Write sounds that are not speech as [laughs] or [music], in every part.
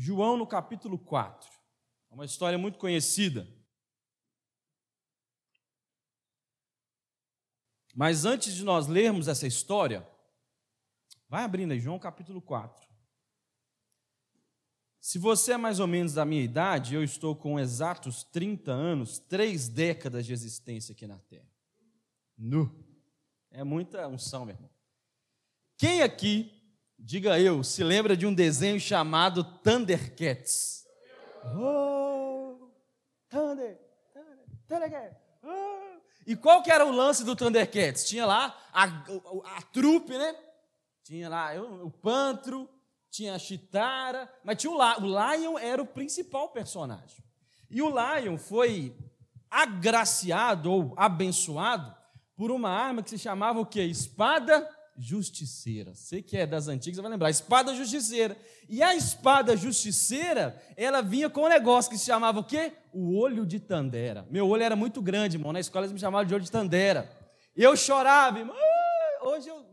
João no capítulo 4. É uma história muito conhecida. Mas antes de nós lermos essa história, vai abrindo aí, João capítulo 4. Se você é mais ou menos da minha idade, eu estou com exatos 30 anos, três décadas de existência aqui na Terra. Nu. É muita unção, meu irmão. Quem aqui, diga eu, se lembra de um desenho chamado Thundercats? Oh, Thunder, Thunder, Thundercats. Oh. E qual que era o lance do Thundercats? Tinha lá a, a, a trupe, né? Tinha lá eu, o Pantro, tinha a Chitara, mas tinha o Lion. O Lion era o principal personagem. E o Lion foi agraciado ou abençoado por uma arma que se chamava o quê? Espada justiceira. Você que é das antigas vai lembrar, espada justiceira. E a espada justiceira, ela vinha com um negócio que se chamava o quê? O olho de Tandera. Meu olho era muito grande, irmão. Na escola eles me chamavam de olho de Tandera. Eu chorava, irmão. Hoje eu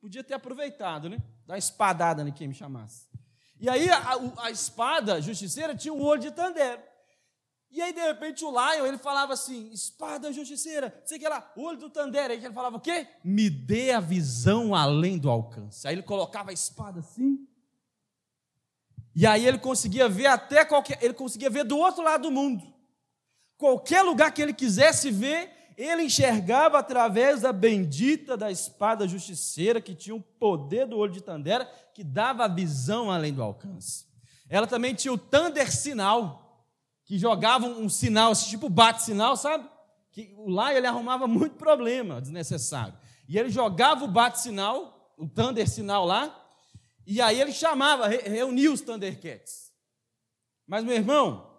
podia ter aproveitado, né? Dar uma espadada em quem me chamasse. E aí a, a, espada justiceira tinha o olho de Tandera. E aí, de repente, o Lion, ele falava assim, espada justiceira, sei que lá, olho do Tandera. Aí ele falava o quê? Me dê a visão além do alcance. Aí ele colocava a espada assim. E aí ele conseguia ver até qualquer, ele conseguia ver do outro lado do mundo. Qualquer lugar que ele quisesse ver, ele enxergava através da bendita da espada justiceira, que tinha o poder do olho de Tandera, que dava a visão além do alcance. Ela também tinha o Thunder Sinal, que jogavam um sinal, tipo bate-sinal, sabe? Que lá ele arrumava muito problema desnecessário. E ele jogava o bate-sinal, o Thunder sinal lá, e aí ele chamava, reunia os Thundercats. Mas, meu irmão,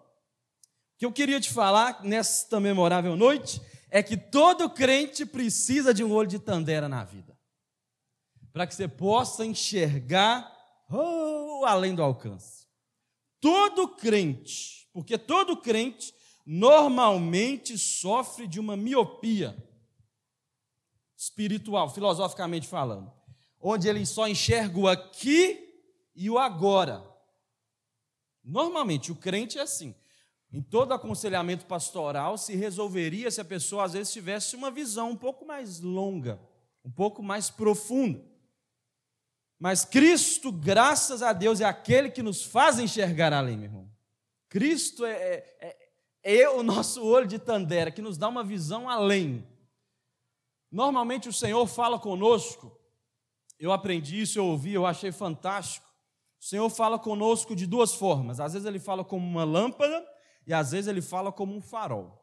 o que eu queria te falar nesta memorável noite é que todo crente precisa de um olho de Tandera na vida. Para que você possa enxergar oh, além do alcance. Todo crente porque todo crente normalmente sofre de uma miopia espiritual, filosoficamente falando, onde ele só enxerga o aqui e o agora. Normalmente o crente é assim. Em todo aconselhamento pastoral se resolveria se a pessoa às vezes tivesse uma visão um pouco mais longa, um pouco mais profunda. Mas Cristo, graças a Deus, é aquele que nos faz enxergar além, meu irmão. Cristo é, é, é, é o nosso olho de Tandera, que nos dá uma visão além. Normalmente o Senhor fala conosco, eu aprendi isso, eu ouvi, eu achei fantástico. O Senhor fala conosco de duas formas. Às vezes ele fala como uma lâmpada e às vezes ele fala como um farol.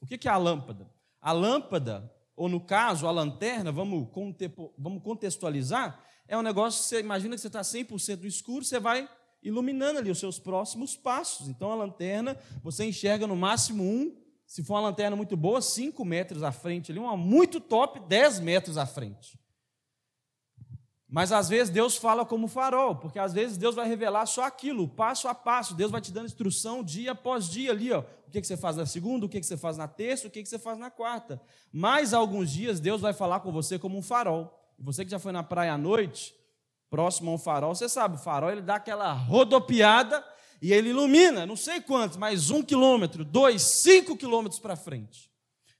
O que é a lâmpada? A lâmpada, ou no caso, a lanterna, vamos, contextualizar, é um negócio que você imagina que você está 100% no escuro, você vai iluminando ali os seus próximos passos. Então a lanterna, você enxerga no máximo um, se for uma lanterna muito boa, cinco metros à frente, ali, uma muito top, dez metros à frente. Mas às vezes Deus fala como farol, porque às vezes Deus vai revelar só aquilo, passo a passo. Deus vai te dando instrução dia após dia ali, ó. O que, que você faz na segunda, o que, que você faz na terça, o que, que você faz na quarta. Mas alguns dias Deus vai falar com você como um farol. Você que já foi na praia à noite, próximo a um farol. Você sabe, o farol ele dá aquela rodopiada e ele ilumina, não sei quantos, mas um quilômetro, dois, cinco quilômetros para frente.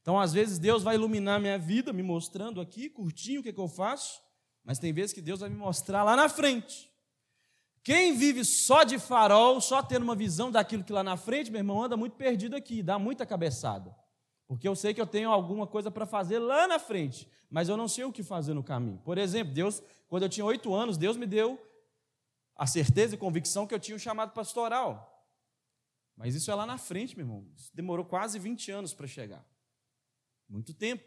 Então, às vezes, Deus vai iluminar minha vida, me mostrando aqui, curtinho, o que, é que eu faço, mas tem vezes que Deus vai me mostrar lá na frente. Quem vive só de farol, só tendo uma visão daquilo que lá na frente, meu irmão, anda muito perdido aqui, dá muita cabeçada. Porque eu sei que eu tenho alguma coisa para fazer lá na frente, mas eu não sei o que fazer no caminho. Por exemplo, Deus, quando eu tinha oito anos, Deus me deu a certeza e convicção que eu tinha um chamado pastoral. Mas isso é lá na frente, meu irmão. Isso demorou quase 20 anos para chegar. Muito tempo.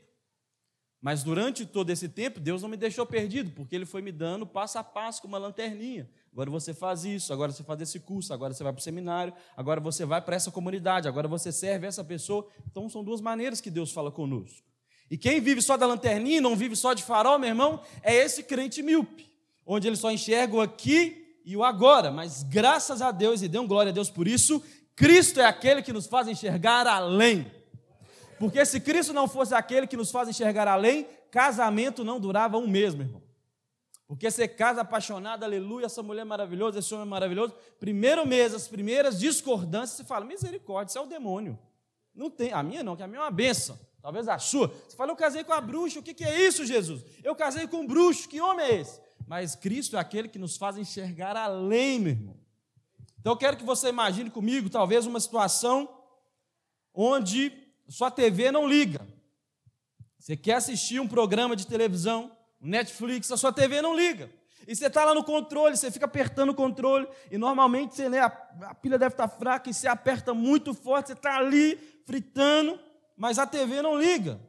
Mas durante todo esse tempo, Deus não me deixou perdido, porque Ele foi me dando passo a passo com uma lanterninha. Agora você faz isso, agora você faz esse curso, agora você vai para o seminário, agora você vai para essa comunidade, agora você serve essa pessoa. Então são duas maneiras que Deus fala conosco. E quem vive só da lanterninha, não vive só de farol, meu irmão, é esse crente míope, onde ele só enxerga o aqui e o agora. Mas graças a Deus, e dê um glória a Deus por isso, Cristo é aquele que nos faz enxergar além. Porque se Cristo não fosse aquele que nos faz enxergar além, casamento não durava um mês, meu irmão. Porque você casa apaixonado, aleluia, essa mulher é maravilhosa, esse homem é maravilhoso. Primeiro mês, as primeiras discordâncias, você fala, misericórdia, isso é o demônio. Não tem, a minha não, que a minha é uma benção. Talvez a sua. Você fala, eu casei com a bruxa, o que, que é isso, Jesus? Eu casei com um bruxo, que homem é esse? Mas Cristo é aquele que nos faz enxergar além, meu irmão. Então eu quero que você imagine comigo, talvez, uma situação onde sua TV não liga. Você quer assistir um programa de televisão, Netflix, a sua TV não liga. E você está lá no controle, você fica apertando o controle, e normalmente você, né, a, a pilha deve estar tá fraca, e você aperta muito forte, você está ali fritando, mas a TV não liga.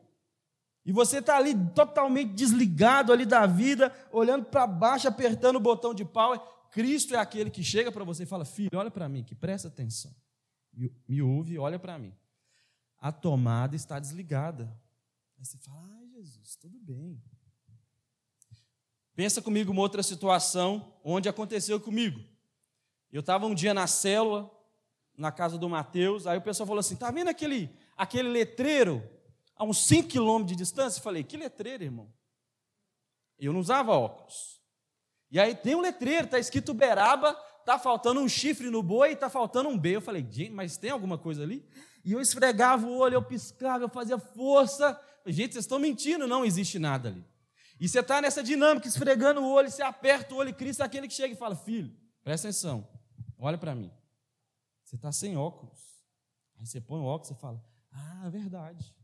E você está ali totalmente desligado ali da vida, olhando para baixo, apertando o botão de power. Cristo é aquele que chega para você e fala: Filho, olha para mim, que presta atenção. Me, me ouve, olha para mim. A tomada está desligada. Aí você fala: Ai, Jesus, tudo bem. Pensa comigo uma outra situação onde aconteceu comigo. Eu estava um dia na célula, na casa do Mateus, aí o pessoal falou assim: tá vendo aquele, aquele letreiro a uns 5 quilômetros de distância? Falei: que letreiro, irmão? Eu não usava óculos. E aí tem um letreiro, está escrito Beraba, está faltando um chifre no boi está faltando um B. Eu falei: gente, mas tem alguma coisa ali? E eu esfregava o olho, eu piscava, eu fazia força. Gente, vocês estão mentindo, não existe nada ali. E você está nessa dinâmica, esfregando o olho, você aperta o olho, Cristo é aquele que chega e fala: Filho, presta atenção, olha para mim. Você está sem óculos. Aí você põe o óculos e fala: Ah, verdade.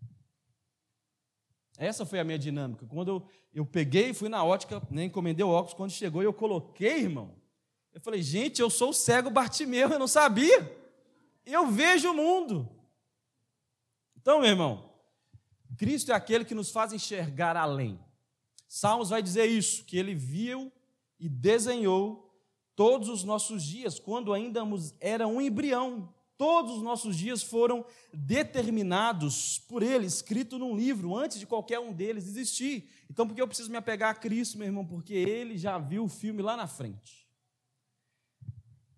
Essa foi a minha dinâmica. Quando eu, eu peguei, fui na ótica, né, encomendei o óculos, quando chegou eu coloquei, irmão. Eu falei, gente, eu sou o cego Bartimeu, eu não sabia. Eu vejo o mundo. Então, meu irmão, Cristo é aquele que nos faz enxergar além. Salmos vai dizer isso, que ele viu e desenhou todos os nossos dias, quando ainda era um embrião. Todos os nossos dias foram determinados por ele, escrito num livro, antes de qualquer um deles existir. Então, por que eu preciso me apegar a Cristo, meu irmão? Porque ele já viu o filme lá na frente.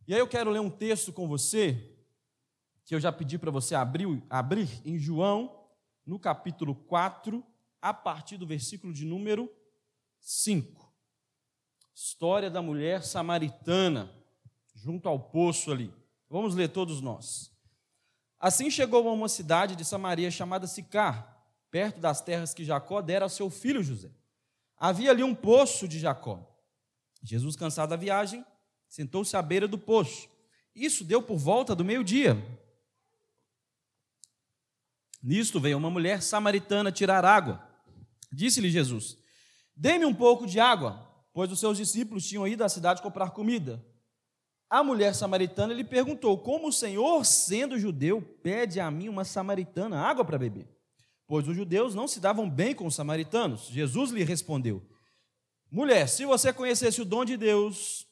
E aí eu quero ler um texto com você, que eu já pedi para você abrir, abrir em João, no capítulo 4, a partir do versículo de número 5. História da mulher samaritana, junto ao poço ali. Vamos ler todos nós. Assim chegou a uma cidade de Samaria chamada Sicar, perto das terras que Jacó dera ao seu filho José. Havia ali um poço de Jacó. Jesus, cansado da viagem, sentou-se à beira do poço. Isso deu por volta do meio-dia. Nisto veio uma mulher samaritana tirar água. Disse-lhe Jesus: Dê-me um pouco de água, pois os seus discípulos tinham ido à cidade comprar comida. A mulher samaritana lhe perguntou: Como o Senhor, sendo judeu, pede a mim, uma samaritana, água para beber? Pois os judeus não se davam bem com os samaritanos. Jesus lhe respondeu: Mulher, se você conhecesse o dom de Deus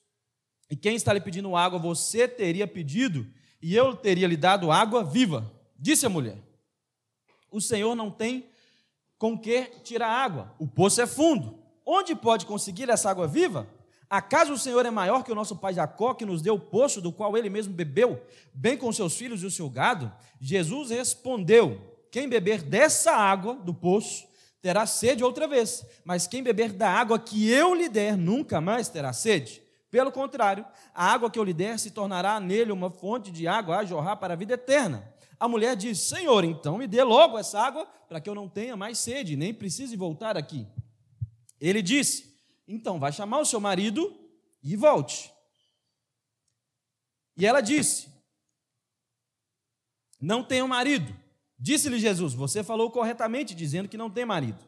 e quem está lhe pedindo água, você teria pedido e eu teria lhe dado água viva. Disse a mulher: O Senhor não tem com que tirar água. O poço é fundo. Onde pode conseguir essa água viva? Acaso o Senhor é maior que o nosso pai Jacó, que nos deu o poço do qual ele mesmo bebeu, bem com seus filhos e o seu gado? Jesus respondeu: Quem beber dessa água do poço terá sede outra vez, mas quem beber da água que eu lhe der nunca mais terá sede. Pelo contrário, a água que eu lhe der se tornará nele uma fonte de água a jorrar para a vida eterna. A mulher diz: Senhor, então me dê logo essa água, para que eu não tenha mais sede, nem precise voltar aqui. Ele disse: Então vai chamar o seu marido e volte. E ela disse: Não tenho marido. Disse-lhe Jesus: Você falou corretamente, dizendo que não tem marido.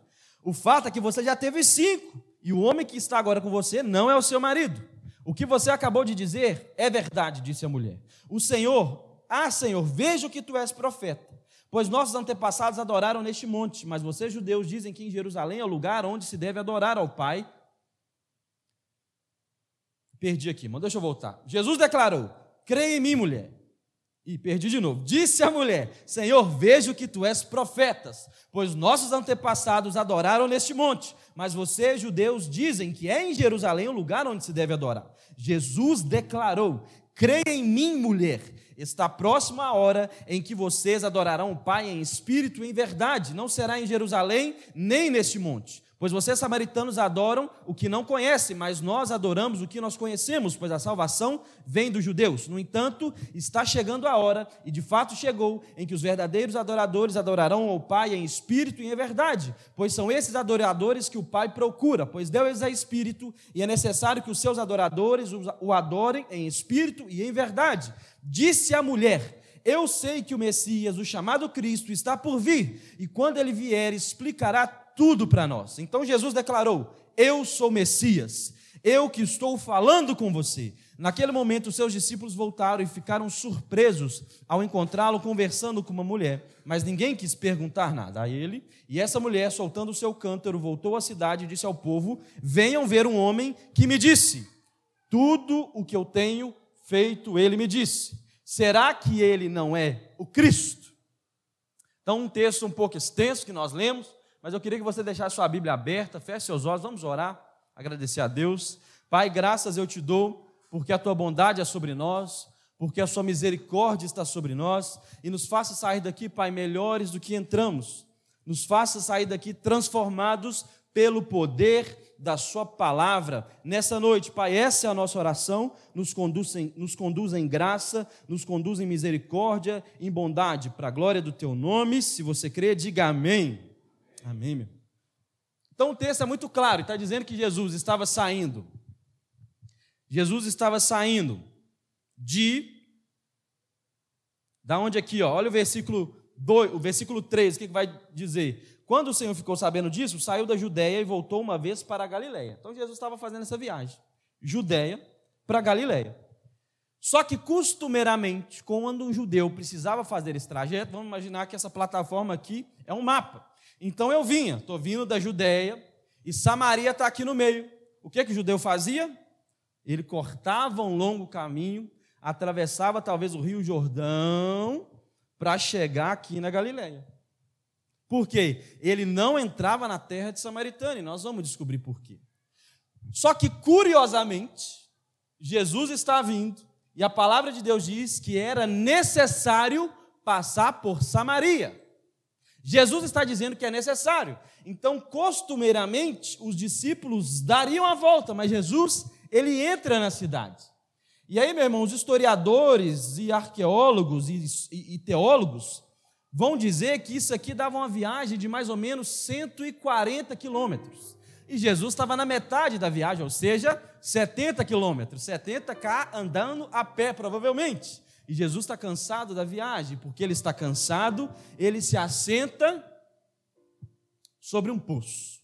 O fato é que você já teve cinco, e o homem que está agora com você não é o seu marido. O que você acabou de dizer é verdade, disse a mulher. O Senhor ah, Senhor, vejo que tu és profeta. Pois nossos antepassados adoraram neste monte, mas vocês, judeus, dizem que em Jerusalém é o lugar onde se deve adorar ao Pai. Perdi aqui, mas deixa eu voltar. Jesus declarou: creia em mim, mulher. E perdi de novo. Disse a mulher: Senhor, vejo que tu és profetas, pois nossos antepassados adoraram neste monte, mas vocês, judeus, dizem que é em Jerusalém o lugar onde se deve adorar. Jesus declarou: Creia em mim, mulher Está próxima a hora em que vocês adorarão o Pai em espírito e em verdade. Não será em Jerusalém, nem neste monte. Pois vocês samaritanos adoram o que não conhecem, mas nós adoramos o que nós conhecemos, pois a salvação vem dos judeus. No entanto, está chegando a hora, e de fato chegou, em que os verdadeiros adoradores adorarão ao Pai em espírito e em verdade, pois são esses adoradores que o Pai procura, pois Deus é espírito e é necessário que os seus adoradores o adorem em espírito e em verdade. Disse a mulher: Eu sei que o Messias, o chamado Cristo, está por vir, e quando ele vier, explicará tudo para nós. Então Jesus declarou: Eu sou Messias, eu que estou falando com você. Naquele momento, seus discípulos voltaram e ficaram surpresos ao encontrá-lo conversando com uma mulher, mas ninguém quis perguntar nada a ele. E essa mulher, soltando o seu cântaro, voltou à cidade e disse ao povo: Venham ver um homem que me disse: Tudo o que eu tenho feito, ele me disse. Será que ele não é o Cristo? Então, um texto um pouco extenso que nós lemos, mas eu queria que você deixasse sua Bíblia aberta, feche seus olhos, vamos orar, agradecer a Deus. Pai, graças eu te dou, porque a tua bondade é sobre nós, porque a sua misericórdia está sobre nós, e nos faça sair daqui, Pai, melhores do que entramos, nos faça sair daqui transformados pelo poder da Sua palavra. Nessa noite, Pai, essa é a nossa oração. Nos conduz em, nos conduz em graça, nos conduz em misericórdia, em bondade, para a glória do Teu nome. Se você crê, diga amém. Amém, meu? Então o texto é muito claro, está dizendo que Jesus estava saindo. Jesus estava saindo de. Da onde aqui, ó, olha o versículo 2, o versículo 3, o que, que vai dizer? Quando o Senhor ficou sabendo disso, saiu da Judéia e voltou uma vez para a Galiléia. Então Jesus estava fazendo essa viagem. Judéia para Galiléia. Só que costumeiramente, quando um judeu precisava fazer esse trajeto, vamos imaginar que essa plataforma aqui é um mapa. Então eu vinha, estou vindo da Judéia e Samaria está aqui no meio. O que, que o judeu fazia? Ele cortava um longo caminho, atravessava talvez o rio Jordão para chegar aqui na Galiléia. Por quê? Ele não entrava na terra de Samaritana, e nós vamos descobrir por quê. Só que, curiosamente, Jesus está vindo, e a palavra de Deus diz que era necessário passar por Samaria. Jesus está dizendo que é necessário. Então, costumeiramente, os discípulos dariam a volta, mas Jesus, ele entra na cidade. E aí, meu irmão, os historiadores e arqueólogos e, e, e teólogos vão dizer que isso aqui dava uma viagem de mais ou menos 140 quilômetros. E Jesus estava na metade da viagem, ou seja, 70 quilômetros, 70k andando a pé, provavelmente. E Jesus está cansado da viagem, porque ele está cansado, ele se assenta sobre um poço.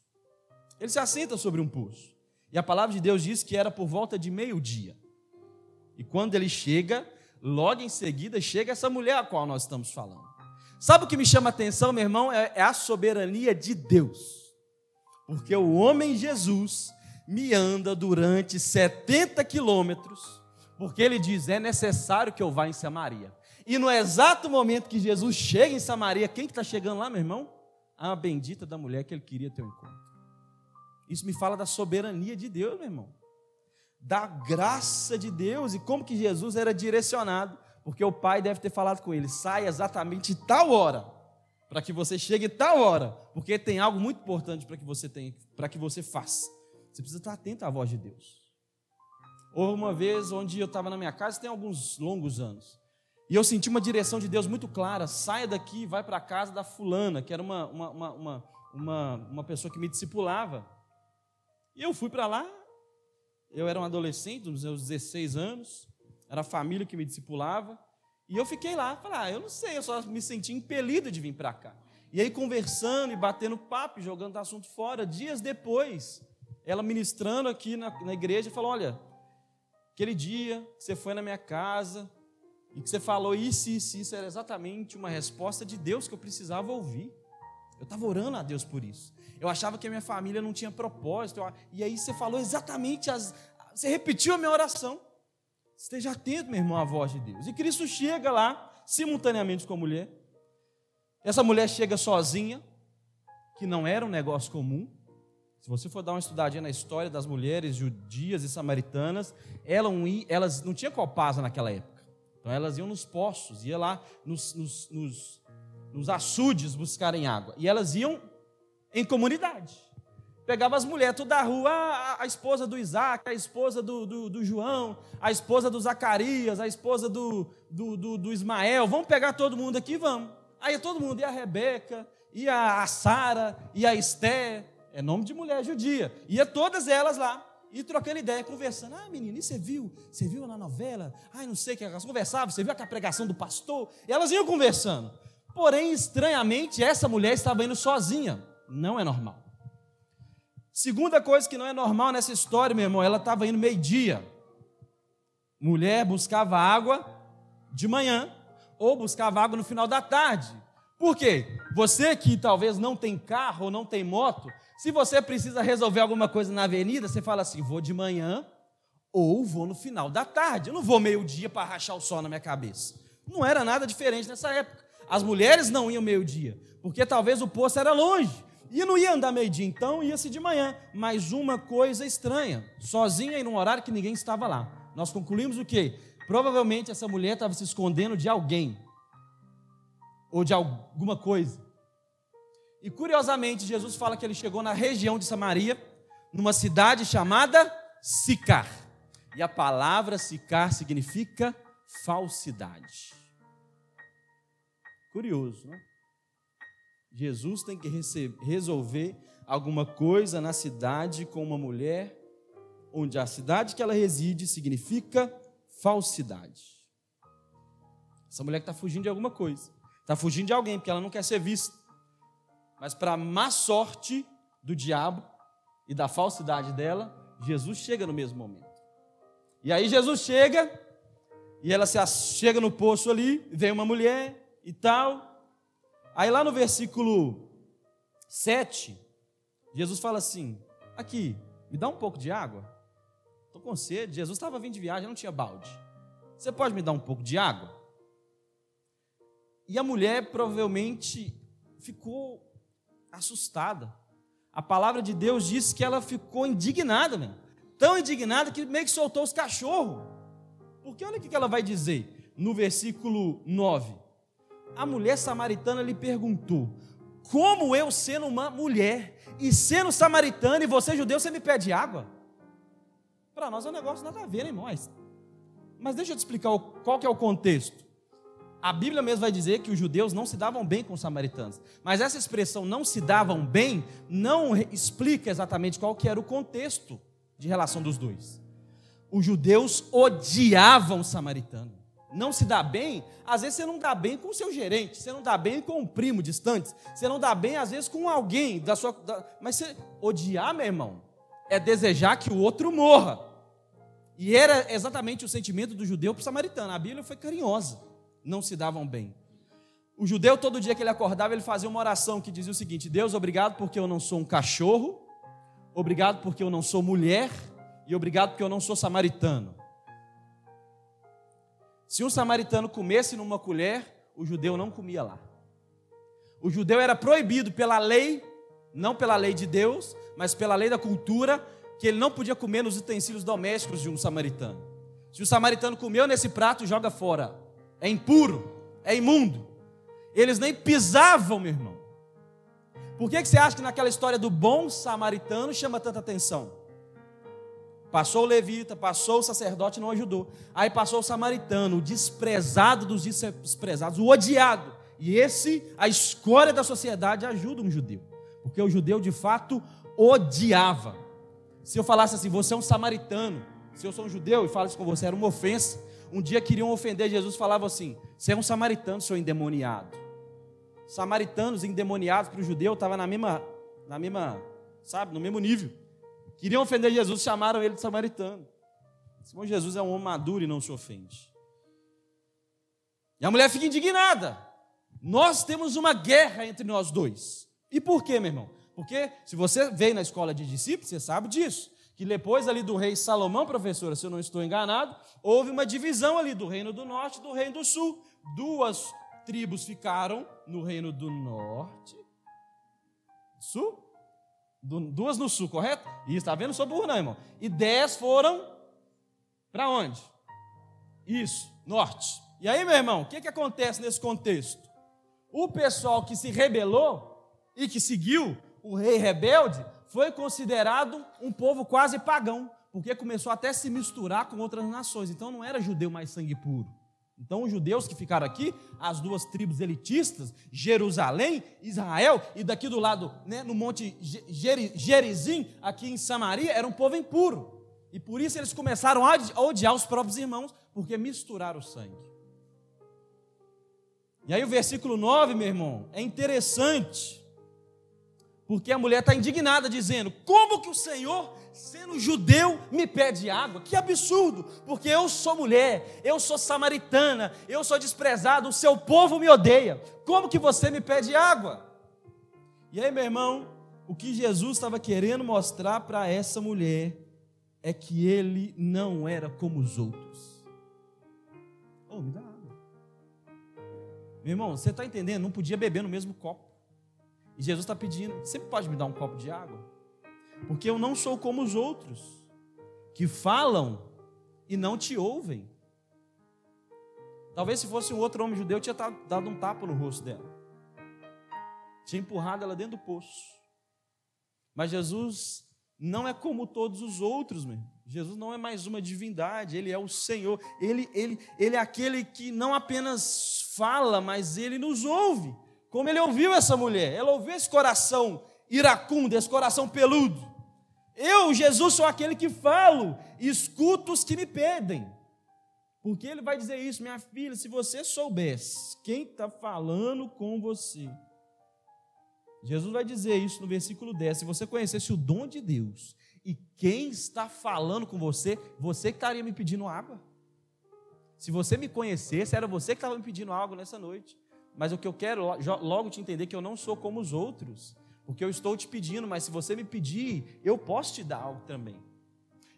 Ele se assenta sobre um poço. E a palavra de Deus diz que era por volta de meio-dia. E quando ele chega, logo em seguida chega essa mulher a qual nós estamos falando. Sabe o que me chama a atenção, meu irmão? É, é a soberania de Deus. Porque o homem Jesus me anda durante 70 quilômetros porque ele diz: é necessário que eu vá em Samaria. E no exato momento que Jesus chega em Samaria, quem que está chegando lá, meu irmão? A bendita da mulher que ele queria ter um encontro. Isso me fala da soberania de Deus, meu irmão. Da graça de Deus e como que Jesus era direcionado, porque o pai deve ter falado com ele: sai exatamente tal hora, para que você chegue tal hora, porque tem algo muito importante para que você tenha, para que você faça. Você precisa estar atento à voz de Deus. Houve uma vez onde eu estava na minha casa, tem alguns longos anos. E eu senti uma direção de Deus muito clara: saia daqui vai para a casa da fulana, que era uma, uma, uma, uma, uma pessoa que me discipulava. E eu fui para lá, eu era um adolescente, nos meus 16 anos, era a família que me discipulava, e eu fiquei lá, falei, ah, eu não sei, eu só me senti impelido de vir para cá. E aí, conversando e batendo papo, jogando o assunto fora, dias depois, ela ministrando aqui na, na igreja, falou: Olha, Aquele dia que você foi na minha casa e que você falou isso, isso, isso, era exatamente uma resposta de Deus que eu precisava ouvir. Eu estava orando a Deus por isso. Eu achava que a minha família não tinha propósito. E aí você falou exatamente as. Você repetiu a minha oração. Esteja atento, meu irmão, à voz de Deus. E Cristo chega lá, simultaneamente com a mulher. Essa mulher chega sozinha, que não era um negócio comum. Se você for dar uma estudadinha na história das mulheres judias e samaritanas, elas não tinham copasa naquela época. Então elas iam nos poços, iam lá nos, nos, nos, nos açudes buscarem água. E elas iam em comunidade. Pegava as mulheres tudo da rua, a, a esposa do Isaac, a esposa do, do, do, João, a esposa do Zacarias, a esposa do, do, do, do Ismael. Vamos pegar todo mundo aqui, vamos. Aí todo mundo, e a Rebeca, e a, a Sara, e a Esté, é nome de mulher judia. Ia todas elas lá, e trocando ideia, conversando. Ah, menina, e você viu? Você viu na novela? Ah, não sei o que elas conversavam. Você viu a pregação do pastor? E elas iam conversando. Porém, estranhamente, essa mulher estava indo sozinha. Não é normal. Segunda coisa que não é normal nessa história, meu irmão, ela estava indo meio-dia. Mulher buscava água de manhã ou buscava água no final da tarde. Por quê? Você que talvez não tem carro ou não tem moto, se você precisa resolver alguma coisa na avenida, você fala assim: vou de manhã ou vou no final da tarde. Eu não vou meio-dia para rachar o sol na minha cabeça. Não era nada diferente nessa época. As mulheres não iam meio-dia, porque talvez o poço era longe. E não ia andar meio-dia, então ia-se de manhã. Mas uma coisa estranha, sozinha e num horário que ninguém estava lá. Nós concluímos o quê? Provavelmente essa mulher estava se escondendo de alguém, ou de alguma coisa. E curiosamente, Jesus fala que ele chegou na região de Samaria, numa cidade chamada Sicar. E a palavra Sicar significa falsidade. Curioso, não? Jesus tem que resolver alguma coisa na cidade com uma mulher, onde a cidade que ela reside significa falsidade. Essa mulher está fugindo de alguma coisa, está fugindo de alguém, porque ela não quer ser vista. Mas, para má sorte do diabo e da falsidade dela, Jesus chega no mesmo momento. E aí, Jesus chega, e ela se chega no poço ali, vem uma mulher e tal, Aí lá no versículo 7, Jesus fala assim: Aqui, me dá um pouco de água. Estou com sede. Jesus estava vindo de viagem, não tinha balde. Você pode me dar um pouco de água? E a mulher provavelmente ficou assustada. A palavra de Deus diz que ela ficou indignada, tão indignada que meio que soltou os cachorros. Porque olha o que ela vai dizer no versículo 9 a mulher samaritana lhe perguntou: Como eu, sendo uma mulher e sendo samaritana, e você judeu, você me pede água? Para nós é um negócio nada a ver, né, irmãos? Mas deixa eu te explicar qual que é o contexto. A Bíblia mesmo vai dizer que os judeus não se davam bem com os samaritanos. Mas essa expressão não se davam bem não explica exatamente qual que era o contexto de relação dos dois. Os judeus odiavam os samaritanos não se dá bem, às vezes você não dá bem com o seu gerente, você não dá bem com um primo distante, você não dá bem, às vezes, com alguém da sua. Da, mas você odiar, meu irmão, é desejar que o outro morra. E era exatamente o sentimento do judeu para o samaritano. A Bíblia foi carinhosa, não se davam bem. O judeu, todo dia que ele acordava, ele fazia uma oração que dizia o seguinte: Deus, obrigado porque eu não sou um cachorro, obrigado porque eu não sou mulher, e obrigado porque eu não sou samaritano. Se um samaritano comesse numa colher, o judeu não comia lá. O judeu era proibido pela lei, não pela lei de Deus, mas pela lei da cultura, que ele não podia comer nos utensílios domésticos de um samaritano. Se o samaritano comeu nesse prato, joga fora. É impuro, é imundo. Eles nem pisavam, meu irmão. Por que, que você acha que naquela história do bom samaritano chama tanta atenção? Passou o levita, passou o sacerdote, não ajudou. Aí passou o samaritano, o desprezado dos desprezados, o odiado. E esse, a escória da sociedade, ajuda um judeu. Porque o judeu, de fato, odiava. Se eu falasse assim, você é um samaritano, se eu sou um judeu e falo isso com você, era uma ofensa. Um dia queriam ofender Jesus, falavam assim: você é um samaritano, seu endemoniado. Samaritanos endemoniados para o judeu estava na mesma, na mesma, sabe, no mesmo nível. Queriam ofender Jesus, chamaram ele de samaritano. Simão Jesus é um homem maduro e não se ofende. E a mulher fica indignada. Nós temos uma guerra entre nós dois. E por quê, meu irmão? Porque se você veio na escola de discípulos, você sabe disso. Que depois ali do rei Salomão, professora, se eu não estou enganado, houve uma divisão ali do reino do norte e do reino do sul. Duas tribos ficaram no reino do norte, sul, duas no sul, correto? Isso, está vendo? Sou burro não, irmão. E dez foram para onde? Isso, norte. E aí, meu irmão, o que, que acontece nesse contexto? O pessoal que se rebelou e que seguiu o rei rebelde foi considerado um povo quase pagão, porque começou até a se misturar com outras nações. Então não era judeu mais sangue puro. Então, os judeus que ficaram aqui, as duas tribos elitistas, Jerusalém, Israel, e daqui do lado, né, no monte Gerizim, aqui em Samaria, era um povo impuro. E por isso eles começaram a odiar os próprios irmãos, porque misturaram o sangue. E aí o versículo 9, meu irmão, é interessante, porque a mulher está indignada, dizendo: Como que o Senhor, sendo judeu, me pede água? Que absurdo, porque eu sou mulher, eu sou samaritana, eu sou desprezado, o seu povo me odeia. Como que você me pede água? E aí, meu irmão, o que Jesus estava querendo mostrar para essa mulher é que ele não era como os outros. Oh, me dá água. Meu irmão, você está entendendo? Não podia beber no mesmo copo. E Jesus está pedindo: você pode me dar um copo de água? Porque eu não sou como os outros, que falam e não te ouvem. Talvez se fosse um outro homem judeu, tinha dado um tapa no rosto dela, tinha empurrado ela dentro do poço. Mas Jesus não é como todos os outros, meu. Jesus não é mais uma divindade, ele é o Senhor. Ele, ele, ele é aquele que não apenas fala, mas ele nos ouve como ele ouviu essa mulher. Ela ouviu esse coração iracundo, esse coração peludo. Eu, Jesus, sou aquele que falo, escuto os que me pedem. Porque ele vai dizer isso, minha filha, se você soubesse quem está falando com você. Jesus vai dizer isso no versículo 10. Se você conhecesse o dom de Deus e quem está falando com você, você que estaria me pedindo água. Se você me conhecesse, era você que estava me pedindo algo nessa noite. Mas o que eu quero logo te entender que eu não sou como os outros, porque eu estou te pedindo, mas se você me pedir, eu posso te dar algo também.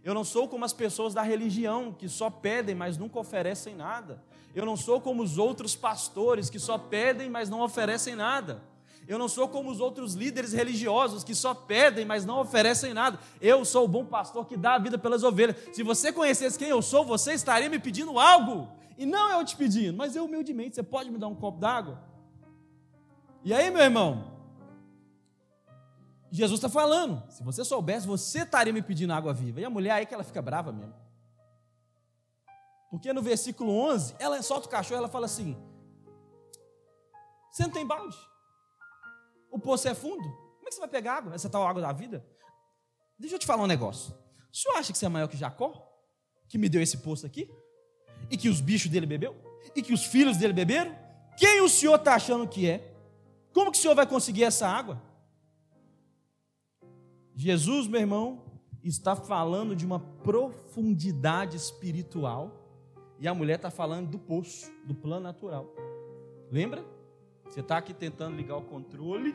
Eu não sou como as pessoas da religião que só pedem, mas nunca oferecem nada. Eu não sou como os outros pastores que só pedem, mas não oferecem nada. Eu não sou como os outros líderes religiosos que só pedem, mas não oferecem nada. Eu sou o bom pastor que dá a vida pelas ovelhas. Se você conhecesse quem eu sou, você estaria me pedindo algo. E não eu te pedindo, mas eu humildemente, você pode me dar um copo d'água? E aí, meu irmão? Jesus está falando, se você soubesse, você estaria me pedindo água viva. E a mulher aí que ela fica brava mesmo. Porque no versículo 11, ela solta o cachorro e ela fala assim: Você não tem balde? O poço é fundo? Como é que você vai pegar água? Essa tal água da vida? Deixa eu te falar um negócio. O senhor acha que você é maior que Jacó? Que me deu esse poço aqui? E que os bichos dele bebeu? E que os filhos dele beberam? Quem o senhor está achando que é? Como que o senhor vai conseguir essa água? Jesus, meu irmão, está falando de uma profundidade espiritual e a mulher está falando do poço, do plano natural. Lembra? Você está aqui tentando ligar o controle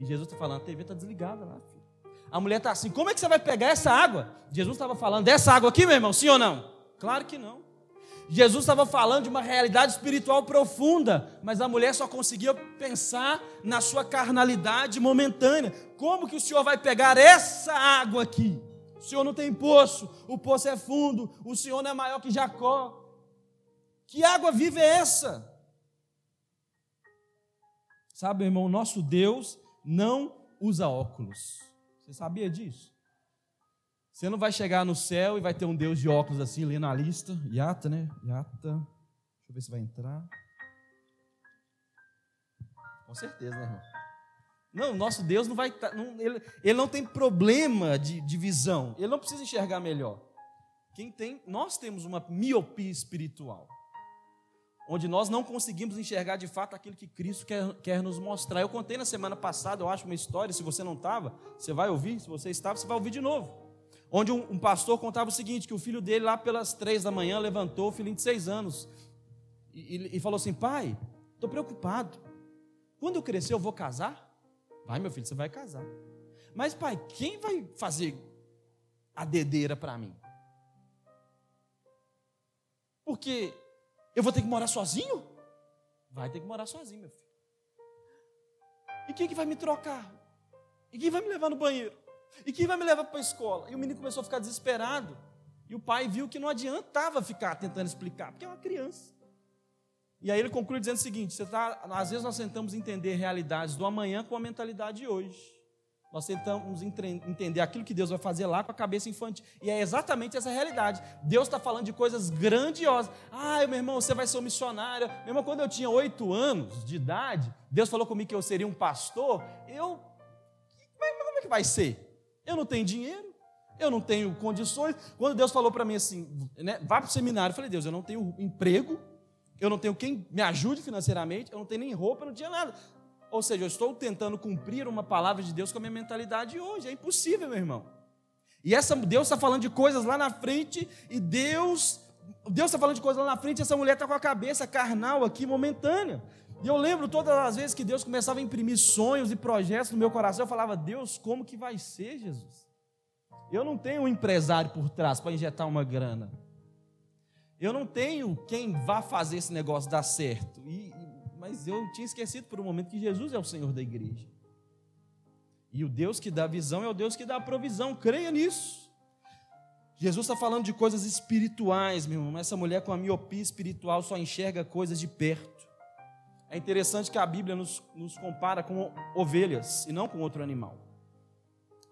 e Jesus está falando, a TV está desligada lá. Filho. A mulher está assim, como é que você vai pegar essa água? Jesus estava falando dessa água aqui, meu irmão, sim ou não? Claro que não. Jesus estava falando de uma realidade espiritual profunda, mas a mulher só conseguia pensar na sua carnalidade momentânea. Como que o Senhor vai pegar essa água aqui? O Senhor não tem poço, o poço é fundo, o Senhor não é maior que Jacó. Que água viva é essa? Sabe, irmão, nosso Deus não usa óculos. Você sabia disso? Você não vai chegar no céu e vai ter um Deus de óculos assim, lendo a lista. Yata, né? Yata. Deixa eu ver se vai entrar. Com certeza, né, irmão? Não, nosso Deus não vai. Tá, não, ele, ele não tem problema de, de visão. Ele não precisa enxergar melhor. Quem tem, nós temos uma miopia espiritual onde nós não conseguimos enxergar de fato aquilo que Cristo quer, quer nos mostrar. Eu contei na semana passada, eu acho, uma história, se você não estava, você vai ouvir, se você estava, você vai ouvir de novo onde um, um, pastor contava o seguinte: que o filho dele, lá pelas três da manhã, levantou, o filhinho de seis anos, e, e, falou assim: pai, estou preocupado. Quando eu crescer, eu vou casar? Vai, meu filho, você vai casar. Mas, pai, quem vai fazer a dedeira para mim? Porque eu vou ter que morar sozinho? Vai ter que morar sozinho, meu filho. E quem que vai me trocar? E quem vai me levar no banheiro? E quem vai me levar para a escola? E o menino começou a ficar desesperado. E o pai viu que não adiantava ficar tentando explicar, porque é uma criança. E aí ele conclui dizendo o seguinte: você tá, às vezes nós tentamos entender realidades do amanhã com a mentalidade de hoje. Nós tentamos entender aquilo que Deus vai fazer lá com a cabeça infantil. E é exatamente essa realidade. Deus está falando de coisas grandiosas. Ah, meu irmão, você vai ser um missionário. Meu irmão, quando eu tinha oito anos de idade, Deus falou comigo que eu seria um pastor. Eu. Como é que vai ser? Eu não tenho dinheiro, eu não tenho condições. Quando Deus falou para mim assim, né, vá para o seminário, eu falei, Deus, eu não tenho emprego, eu não tenho quem me ajude financeiramente, eu não tenho nem roupa, eu não tinha nada. Ou seja, eu estou tentando cumprir uma palavra de Deus com a minha mentalidade hoje. É impossível, meu irmão. E essa Deus está falando de coisas lá na frente, e Deus, Deus está falando de coisas lá na frente, e essa mulher está com a cabeça carnal aqui, momentânea. E eu lembro todas as vezes que Deus começava a imprimir sonhos e projetos no meu coração, eu falava, Deus, como que vai ser, Jesus? Eu não tenho um empresário por trás para injetar uma grana. Eu não tenho quem vá fazer esse negócio dar certo. E, mas eu tinha esquecido por um momento que Jesus é o Senhor da igreja. E o Deus que dá visão é o Deus que dá provisão, creia nisso. Jesus está falando de coisas espirituais, meu irmão. Essa mulher com a miopia espiritual só enxerga coisas de perto. É interessante que a Bíblia nos, nos compara com ovelhas e não com outro animal.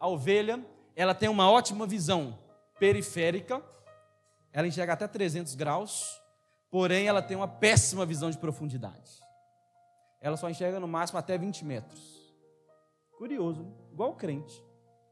A ovelha, ela tem uma ótima visão periférica, ela enxerga até 300 graus, porém ela tem uma péssima visão de profundidade ela só enxerga no máximo até 20 metros. Curioso, né? igual o crente.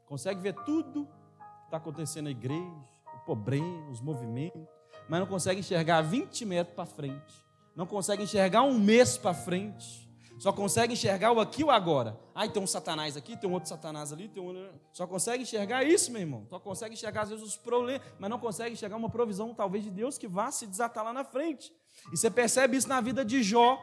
Consegue ver tudo que está acontecendo na igreja, o problema, os movimentos, mas não consegue enxergar 20 metros para frente. Não consegue enxergar um mês para frente. Só consegue enxergar o aqui e o agora. Ah, tem um satanás aqui, tem um outro satanás ali, tem um... Só consegue enxergar isso, meu irmão. Só consegue enxergar, às vezes, os problemas, mas não consegue enxergar uma provisão, talvez, de Deus que vá se desatar lá na frente. E você percebe isso na vida de Jó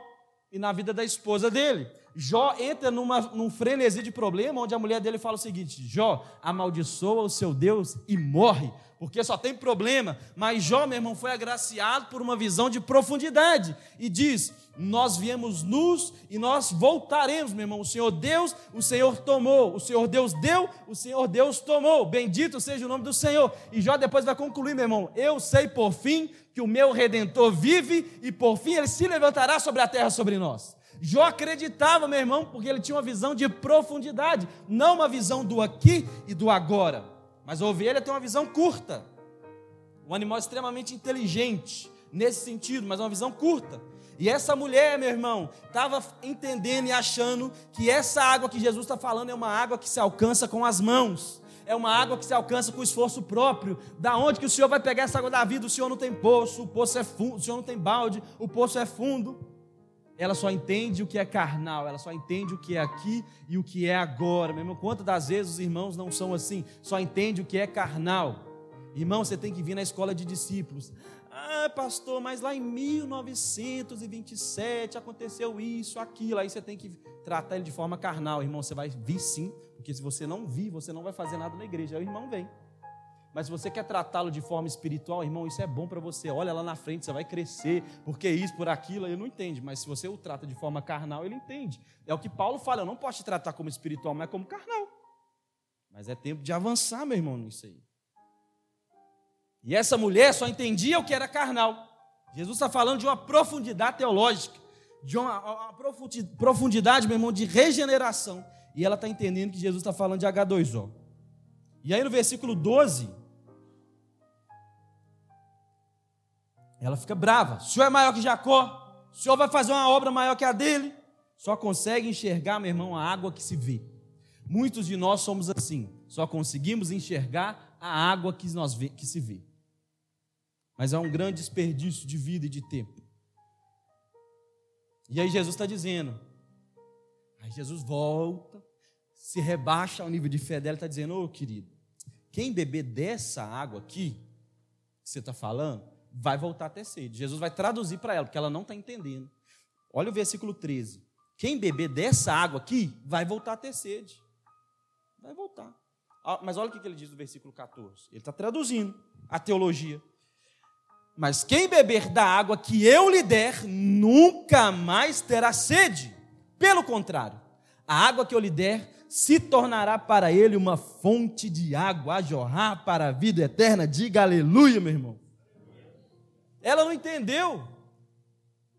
e na vida da esposa dele. Jó entra numa, num frenesi de problema, onde a mulher dele fala o seguinte: Jó, amaldiçoa o seu Deus e morre, porque só tem problema. Mas Jó, meu irmão, foi agraciado por uma visão de profundidade e diz: Nós viemos nus e nós voltaremos, meu irmão. O Senhor Deus, o Senhor tomou, o Senhor Deus deu, o Senhor Deus tomou. Bendito seja o nome do Senhor. E Jó depois vai concluir, meu irmão: Eu sei por fim que o meu redentor vive e por fim ele se levantará sobre a terra sobre nós. Jó acreditava, meu irmão, porque ele tinha uma visão de profundidade, não uma visão do aqui e do agora. Mas a ovelha tem uma visão curta, um animal extremamente inteligente nesse sentido, mas uma visão curta. E essa mulher, meu irmão, estava entendendo e achando que essa água que Jesus está falando é uma água que se alcança com as mãos é uma água que se alcança com esforço próprio. Da onde que o Senhor vai pegar essa água da vida? O Senhor não tem poço, o poço é fundo, o Senhor não tem balde, o poço é fundo. Ela só entende o que é carnal, ela só entende o que é aqui e o que é agora. Mesmo quantas das vezes os irmãos não são assim, só entende o que é carnal. Irmão, você tem que vir na escola de discípulos. Ah, pastor, mas lá em 1927 aconteceu isso, aquilo. Aí você tem que tratar ele de forma carnal. Irmão, você vai vir sim, porque se você não vir, você não vai fazer nada na igreja. Aí o irmão vem. Mas se você quer tratá-lo de forma espiritual, irmão, isso é bom para você. Olha lá na frente, você vai crescer, porque isso, por aquilo, ele não entende. Mas se você o trata de forma carnal, ele entende. É o que Paulo fala: eu não posso te tratar como espiritual, mas como carnal. Mas é tempo de avançar, meu irmão, nisso aí. E essa mulher só entendia o que era carnal. Jesus está falando de uma profundidade teológica, de uma, uma profundidade, meu irmão, de regeneração. E ela está entendendo que Jesus está falando de H2O. E aí no versículo 12, ela fica brava. O senhor é maior que Jacó, o senhor vai fazer uma obra maior que a dele. Só consegue enxergar, meu irmão, a água que se vê. Muitos de nós somos assim, só conseguimos enxergar a água que, nós vê, que se vê. Mas é um grande desperdício de vida e de tempo. E aí Jesus está dizendo, aí Jesus volta, se rebaixa ao nível de fé dela e está dizendo, ô oh, querido, quem beber dessa água aqui, que você está falando, vai voltar a ter sede. Jesus vai traduzir para ela, porque ela não está entendendo. Olha o versículo 13. Quem beber dessa água aqui, vai voltar a ter sede. Vai voltar. Ah, mas olha o que ele diz no versículo 14. Ele está traduzindo a teologia. Mas quem beber da água que eu lhe der, nunca mais terá sede. Pelo contrário, a água que eu lhe der se tornará para ele uma fonte de água a jorrar para a vida eterna. Diga aleluia, meu irmão. Ela não entendeu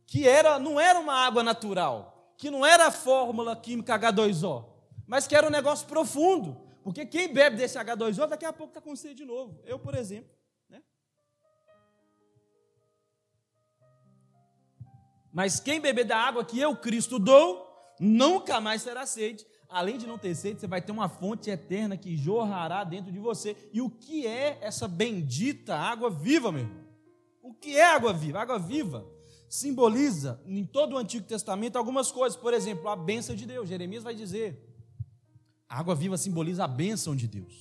que era, não era uma água natural, que não era a fórmula química H2O, mas quero um negócio profundo. Porque quem bebe desse H2O, daqui a pouco está com sede de novo. Eu, por exemplo. Né? Mas quem beber da água que eu, Cristo, dou, nunca mais terá sede. Além de não ter sede, você vai ter uma fonte eterna que jorrará dentro de você. E o que é essa bendita água viva, meu irmão? O que é água viva? Água viva simboliza em todo o Antigo Testamento algumas coisas. Por exemplo, a bênção de Deus. Jeremias vai dizer: a água viva simboliza a bênção de Deus.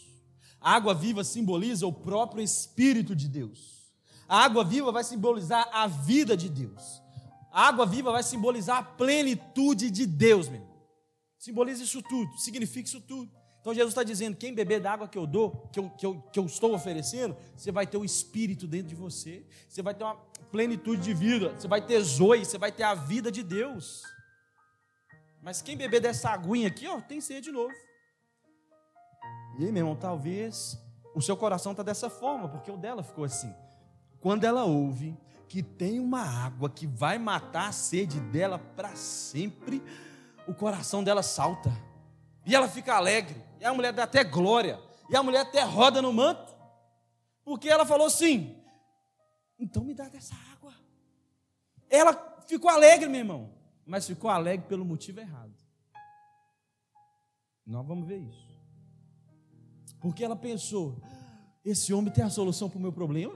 A água viva simboliza o próprio Espírito de Deus. A água viva vai simbolizar a vida de Deus. A água viva vai simbolizar a plenitude de Deus, meu irmão. Simboliza isso tudo, significa isso tudo. Então Jesus está dizendo: quem beber da água que eu dou, que eu, que, eu, que eu estou oferecendo, você vai ter o Espírito dentro de você, você vai ter uma plenitude de vida, você vai ter zoe, você vai ter a vida de Deus. Mas quem beber dessa aguinha aqui, ó, tem sede de novo. E aí, meu irmão, talvez o seu coração está dessa forma, porque o dela ficou assim. Quando ela ouve que tem uma água que vai matar a sede dela para sempre, o coração dela salta. E ela fica alegre. E a mulher dá até glória. E a mulher até roda no manto. Porque ela falou assim: então me dá dessa água. Ela ficou alegre, meu irmão. Mas ficou alegre pelo motivo errado. Nós vamos ver isso. Porque ela pensou: esse homem tem a solução para o meu problema?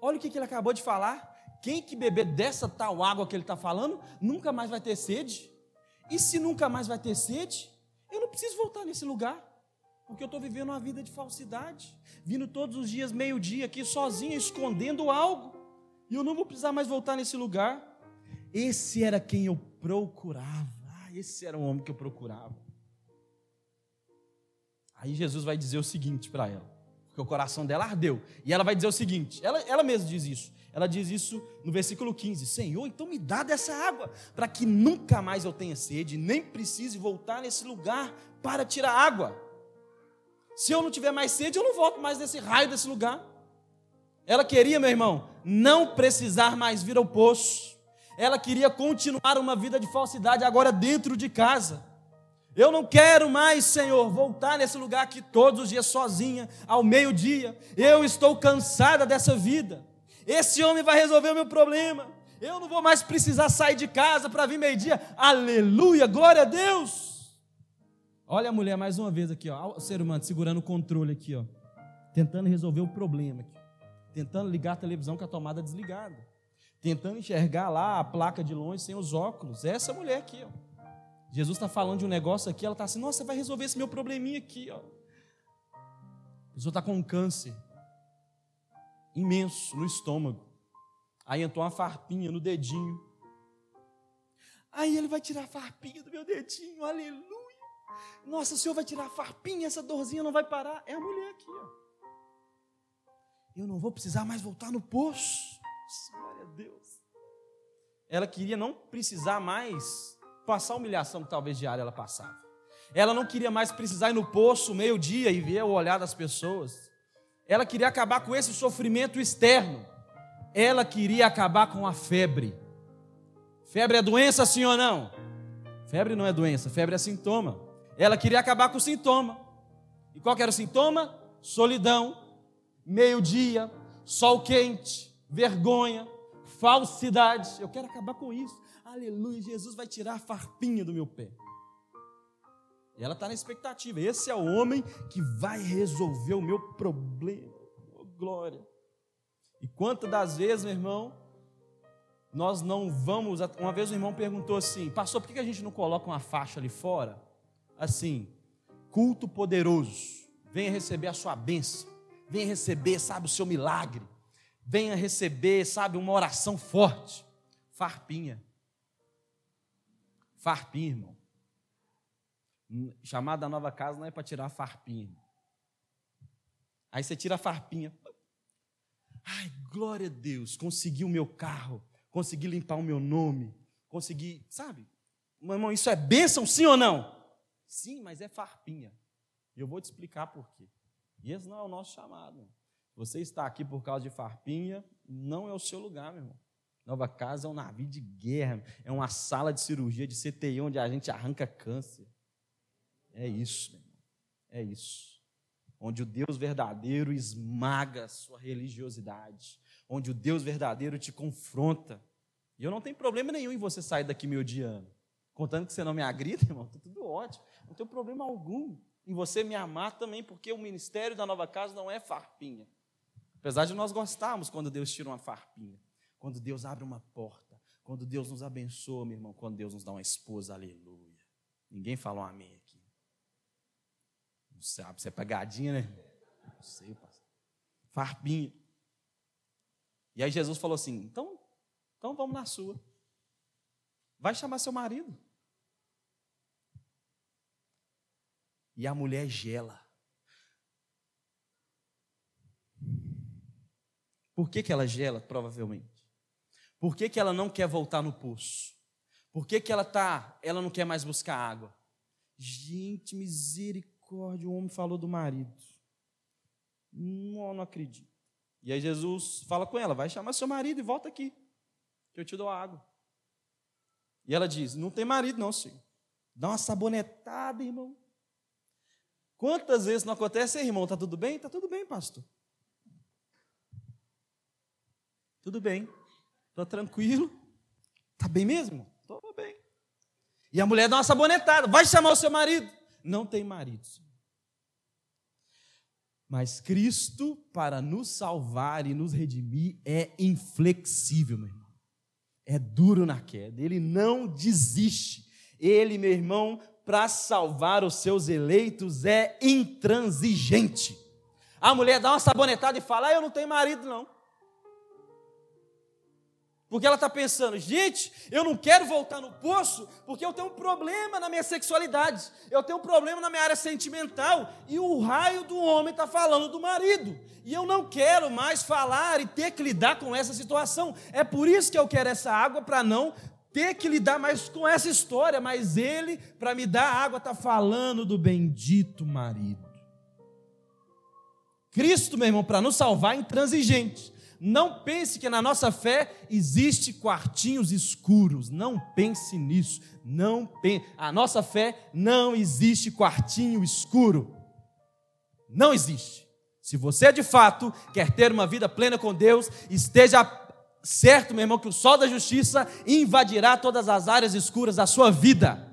Olha o que, que ele acabou de falar. Quem que beber dessa tal água que ele está falando, nunca mais vai ter sede. E se nunca mais vai ter sede, preciso voltar nesse lugar. Porque eu estou vivendo uma vida de falsidade. Vindo todos os dias, meio-dia, aqui sozinho, escondendo algo. E eu não vou precisar mais voltar nesse lugar. Esse era quem eu procurava. Ah, esse era o homem que eu procurava. Aí Jesus vai dizer o seguinte para ela, porque o coração dela ardeu. E ela vai dizer o seguinte: ela, ela mesma diz isso. Ela diz isso no versículo 15: Senhor, então me dá dessa água, para que nunca mais eu tenha sede, nem precise voltar nesse lugar para tirar água. Se eu não tiver mais sede, eu não volto mais nesse raio desse lugar. Ela queria, meu irmão, não precisar mais vir ao poço. Ela queria continuar uma vida de falsidade agora dentro de casa. Eu não quero mais, Senhor, voltar nesse lugar aqui todos os dias sozinha, ao meio-dia. Eu estou cansada dessa vida. Esse homem vai resolver o meu problema. Eu não vou mais precisar sair de casa para vir meio-dia. Aleluia, glória a Deus. Olha a mulher mais uma vez aqui, ó, o ser humano segurando o controle aqui, ó, tentando resolver o problema aqui, tentando ligar a televisão com a tomada desligada, tentando enxergar lá a placa de longe sem os óculos. Essa mulher aqui, ó. Jesus está falando de um negócio aqui, ela está assim, nossa, vai resolver esse meu probleminha aqui, ó. A pessoa está com um câncer imenso no estômago. Aí entrou uma farpinha no dedinho. Aí ele vai tirar a farpinha do meu dedinho, aleluia. Nossa, o Senhor vai tirar a farpinha, essa dorzinha não vai parar. É a mulher aqui, ó. Eu não vou precisar mais voltar no poço. Glória a Deus. Ela queria não precisar mais passar a humilhação que talvez diária ela passava. Ela não queria mais precisar ir no poço meio-dia e ver o olhar das pessoas. Ela queria acabar com esse sofrimento externo. Ela queria acabar com a febre. Febre é doença, sim ou não? Febre não é doença, febre é sintoma. Ela queria acabar com o sintoma. E qual era o sintoma? Solidão, meio-dia, sol quente, vergonha, falsidade. Eu quero acabar com isso. Aleluia, Jesus vai tirar a farpinha do meu pé. Ela está na expectativa. Esse é o homem que vai resolver o meu problema. Oh, glória. E quantas das vezes, meu irmão, nós não vamos. Uma vez o irmão perguntou assim: Pastor, por que a gente não coloca uma faixa ali fora? Assim, culto poderoso. Venha receber a sua bênção. Venha receber, sabe, o seu milagre. Venha receber, sabe, uma oração forte. Farpinha. Farpinha, irmão. Chamada nova casa não é para tirar a farpinha. Aí você tira a farpinha. Ai, glória a Deus, consegui o meu carro, consegui limpar o meu nome, consegui, sabe? Meu irmão, isso é bênção, sim ou não? Sim, mas é farpinha. E eu vou te explicar por quê. E esse não é o nosso chamado. Você está aqui por causa de farpinha, não é o seu lugar, meu irmão. Nova Casa é um navio de guerra, é uma sala de cirurgia de CTI onde a gente arranca câncer. É isso, meu irmão. É isso. Onde o Deus verdadeiro esmaga a sua religiosidade. Onde o Deus verdadeiro te confronta. E eu não tenho problema nenhum em você sair daqui me odiando. Contando que você não me agrida, [laughs] irmão, está tudo ótimo. Não tenho problema algum em você me amar também, porque o ministério da nova casa não é farpinha. Apesar de nós gostarmos quando Deus tira uma farpinha, quando Deus abre uma porta, quando Deus nos abençoa, meu irmão, quando Deus nos dá uma esposa, aleluia. Ninguém falou um amém. Não sabe, você é pegadinha, né? Não sei, pastor. Farpinha. E aí Jesus falou assim: então, então vamos na sua. Vai chamar seu marido. E a mulher gela. Por que, que ela gela, provavelmente? Por que, que ela não quer voltar no poço? Por que, que ela tá, ela não quer mais buscar água? Gente, misericórdia, o homem falou do marido. Não, não acredito. E aí Jesus fala com ela: vai chamar seu marido e volta aqui, que eu te dou água. E ela diz: não tem marido, não, senhor. Dá uma sabonetada, irmão. Quantas vezes não acontece, irmão? Tá tudo bem? Tá tudo bem, pastor. Tudo bem. Estou tranquilo. Tá bem mesmo? Estou bem. E a mulher dá uma sabonetada. Vai chamar o seu marido. Não tem marido. Mas Cristo, para nos salvar e nos redimir, é inflexível, meu irmão. É duro na queda. Ele não desiste. Ele, meu irmão, para salvar os seus eleitos, é intransigente. A mulher dá uma sabonetada e fala: ah, Eu não tenho marido, não. Porque ela está pensando, gente, eu não quero voltar no poço porque eu tenho um problema na minha sexualidade, eu tenho um problema na minha área sentimental, e o raio do homem está falando do marido, e eu não quero mais falar e ter que lidar com essa situação. É por isso que eu quero essa água para não ter que lidar mais com essa história, mas ele, para me dar água, está falando do bendito marido. Cristo, meu irmão, para nos salvar, é intransigente. Não pense que na nossa fé existe quartinhos escuros. Não pense nisso. Não pense. A nossa fé não existe quartinho escuro. Não existe. Se você de fato quer ter uma vida plena com Deus, esteja certo, meu irmão, que o sol da justiça invadirá todas as áreas escuras da sua vida.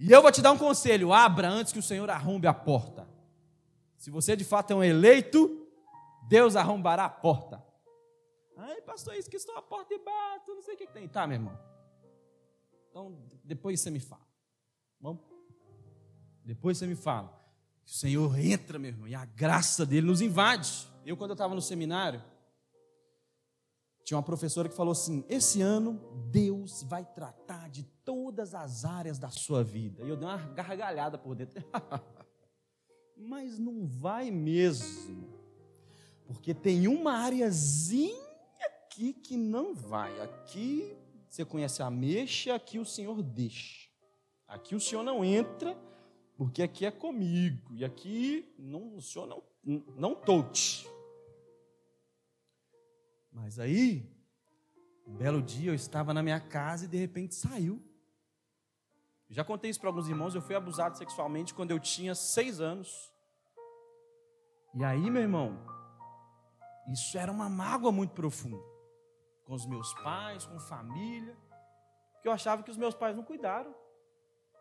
E eu vou te dar um conselho: abra antes que o Senhor arrombe a porta. Se você de fato é um eleito, Deus arrombará a porta. Ai, pastor, isso que estou a porta e bato, não sei o que, tem. Tá, meu irmão. Então, depois você me fala. Vamos? Depois você me fala. O Senhor entra, meu irmão, e a graça dele nos invade. Eu, quando eu estava no seminário, tinha uma professora que falou assim: esse ano Deus vai tratar de todas as áreas da sua vida. E eu dei uma gargalhada por dentro. [laughs] Mas não vai mesmo. Porque tem uma areazinha aqui que não vai. Aqui você conhece a mexa, aqui o Senhor deixa. Aqui o Senhor não entra, porque aqui é comigo. E aqui não, o Senhor não, não toute. Mas aí, um belo dia eu estava na minha casa e de repente saiu. já contei isso para alguns irmãos. Eu fui abusado sexualmente quando eu tinha seis anos. E aí, meu irmão, isso era uma mágoa muito profunda. Com os meus pais, com família. Porque eu achava que os meus pais não cuidaram.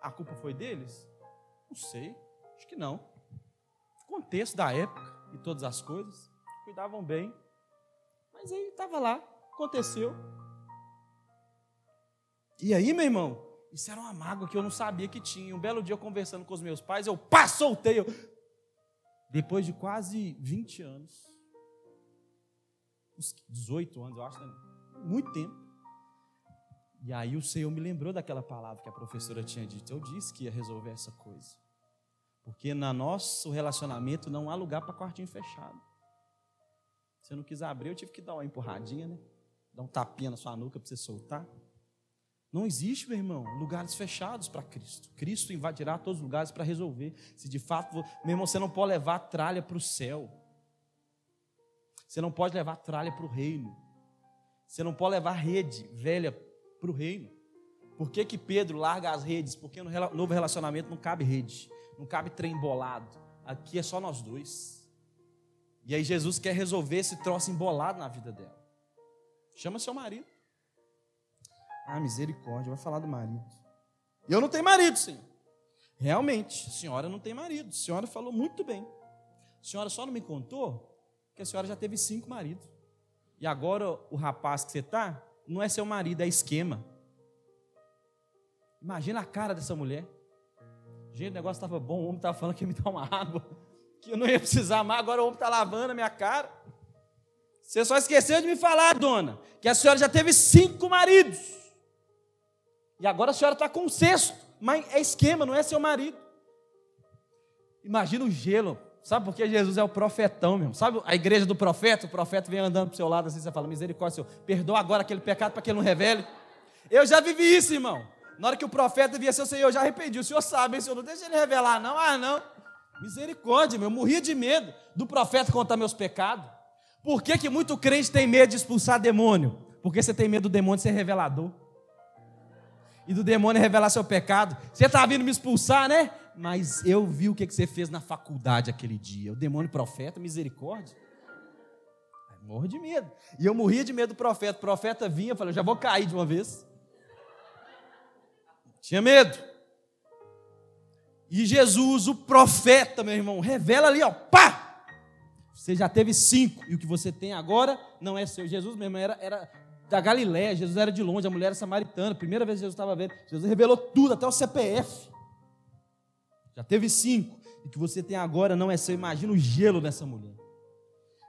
A culpa foi deles? Não sei. Acho que não. O contexto da época e todas as coisas. Cuidavam bem. Mas aí estava lá. Aconteceu. E aí, meu irmão, isso era uma mágoa que eu não sabia que tinha. Um belo dia, conversando com os meus pais, eu pá, soltei. Eu... Depois de quase 20 anos, uns 18 anos, eu acho, né? muito tempo. E aí o Senhor me lembrou daquela palavra que a professora tinha dito. Eu disse que ia resolver essa coisa. Porque no nosso relacionamento não há lugar para quartinho fechado. Você não quis abrir, eu tive que dar uma empurradinha, né? Dar um tapinha na sua nuca para você soltar. Não existe, meu irmão, lugares fechados para Cristo. Cristo invadirá todos os lugares para resolver. Se de fato, meu irmão, você não pode levar a tralha para o céu. Você não pode levar tralha para o reino. Você não pode levar rede velha para o reino. Por que, que Pedro larga as redes? Porque no novo relacionamento não cabe rede, não cabe trem embolado. Aqui é só nós dois. E aí Jesus quer resolver esse troço embolado na vida dela. Chama seu marido. Ah, misericórdia, vai falar do marido. Eu não tenho marido, senhor. Realmente, a senhora não tem marido. A senhora falou muito bem. A senhora só não me contou que a senhora já teve cinco maridos. E agora o rapaz que você está não é seu marido, é esquema. Imagina a cara dessa mulher. Gente, o negócio estava bom, o homem estava falando que ia me dar uma água, que eu não ia precisar mais, agora o homem está lavando a minha cara. Você só esqueceu de me falar, dona, que a senhora já teve cinco maridos. E agora a senhora está com o sexto mas é esquema, não é seu marido. Imagina o gelo. Sabe por que Jesus é o profetão mesmo? Sabe a igreja do profeta? O profeta vem andando para o seu lado assim, você fala, misericórdia, Senhor, perdoa agora aquele pecado para que ele não revele. Eu já vivi isso, irmão. Na hora que o profeta via seu Senhor, eu já arrependi. O Senhor sabe, hein, Senhor, não deixa ele revelar, não. Ah, não. Misericórdia, meu. Eu morria de medo do profeta contar meus pecados. Por que, que muito crente tem medo de expulsar demônio? Porque você tem medo do demônio ser revelador e do demônio revelar seu pecado. Você está vindo me expulsar, né? Mas eu vi o que você fez na faculdade aquele dia. O demônio profeta, misericórdia. Morro de medo. E eu morria de medo do profeta. O profeta vinha, eu falei, eu já vou cair de uma vez. Tinha medo. E Jesus, o profeta, meu irmão, revela ali, ó, pá! Você já teve cinco, e o que você tem agora não é seu. Jesus mesmo era, era da Galiléia, Jesus era de longe, a mulher era samaritana, primeira vez que Jesus estava vendo, Jesus revelou tudo, até o CPF. Já teve cinco, e que você tem agora não é seu, imagina o gelo dessa mulher.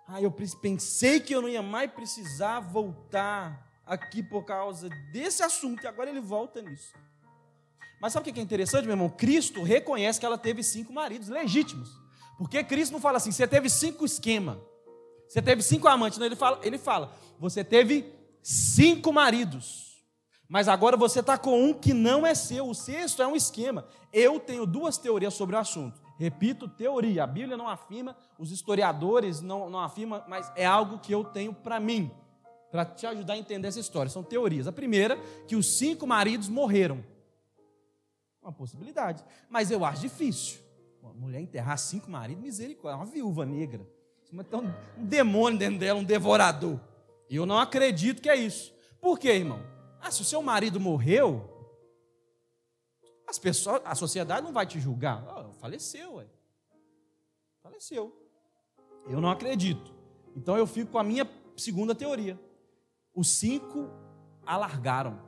Ah, eu pensei que eu não ia mais precisar voltar aqui por causa desse assunto, e agora ele volta nisso. Mas sabe o que é interessante, meu irmão? Cristo reconhece que ela teve cinco maridos legítimos. Porque Cristo não fala assim, você teve cinco esquema, você teve cinco amantes. Não, ele fala, ele fala, você teve cinco maridos, mas agora você está com um que não é seu. O sexto é um esquema. Eu tenho duas teorias sobre o assunto. Repito, teoria. A Bíblia não afirma, os historiadores não, não afirmam, mas é algo que eu tenho para mim, para te ajudar a entender essa história. São teorias. A primeira, que os cinco maridos morreram. Uma possibilidade. Mas eu acho difícil. Uma mulher enterrar cinco maridos, misericórdia, uma viúva negra. Tem um demônio dentro dela, um devorador. Eu não acredito que é isso. Por quê, irmão? Ah, se o seu marido morreu, as pessoas, a sociedade não vai te julgar. Oh, faleceu, ué. Faleceu. Eu não acredito. Então eu fico com a minha segunda teoria. Os cinco alargaram.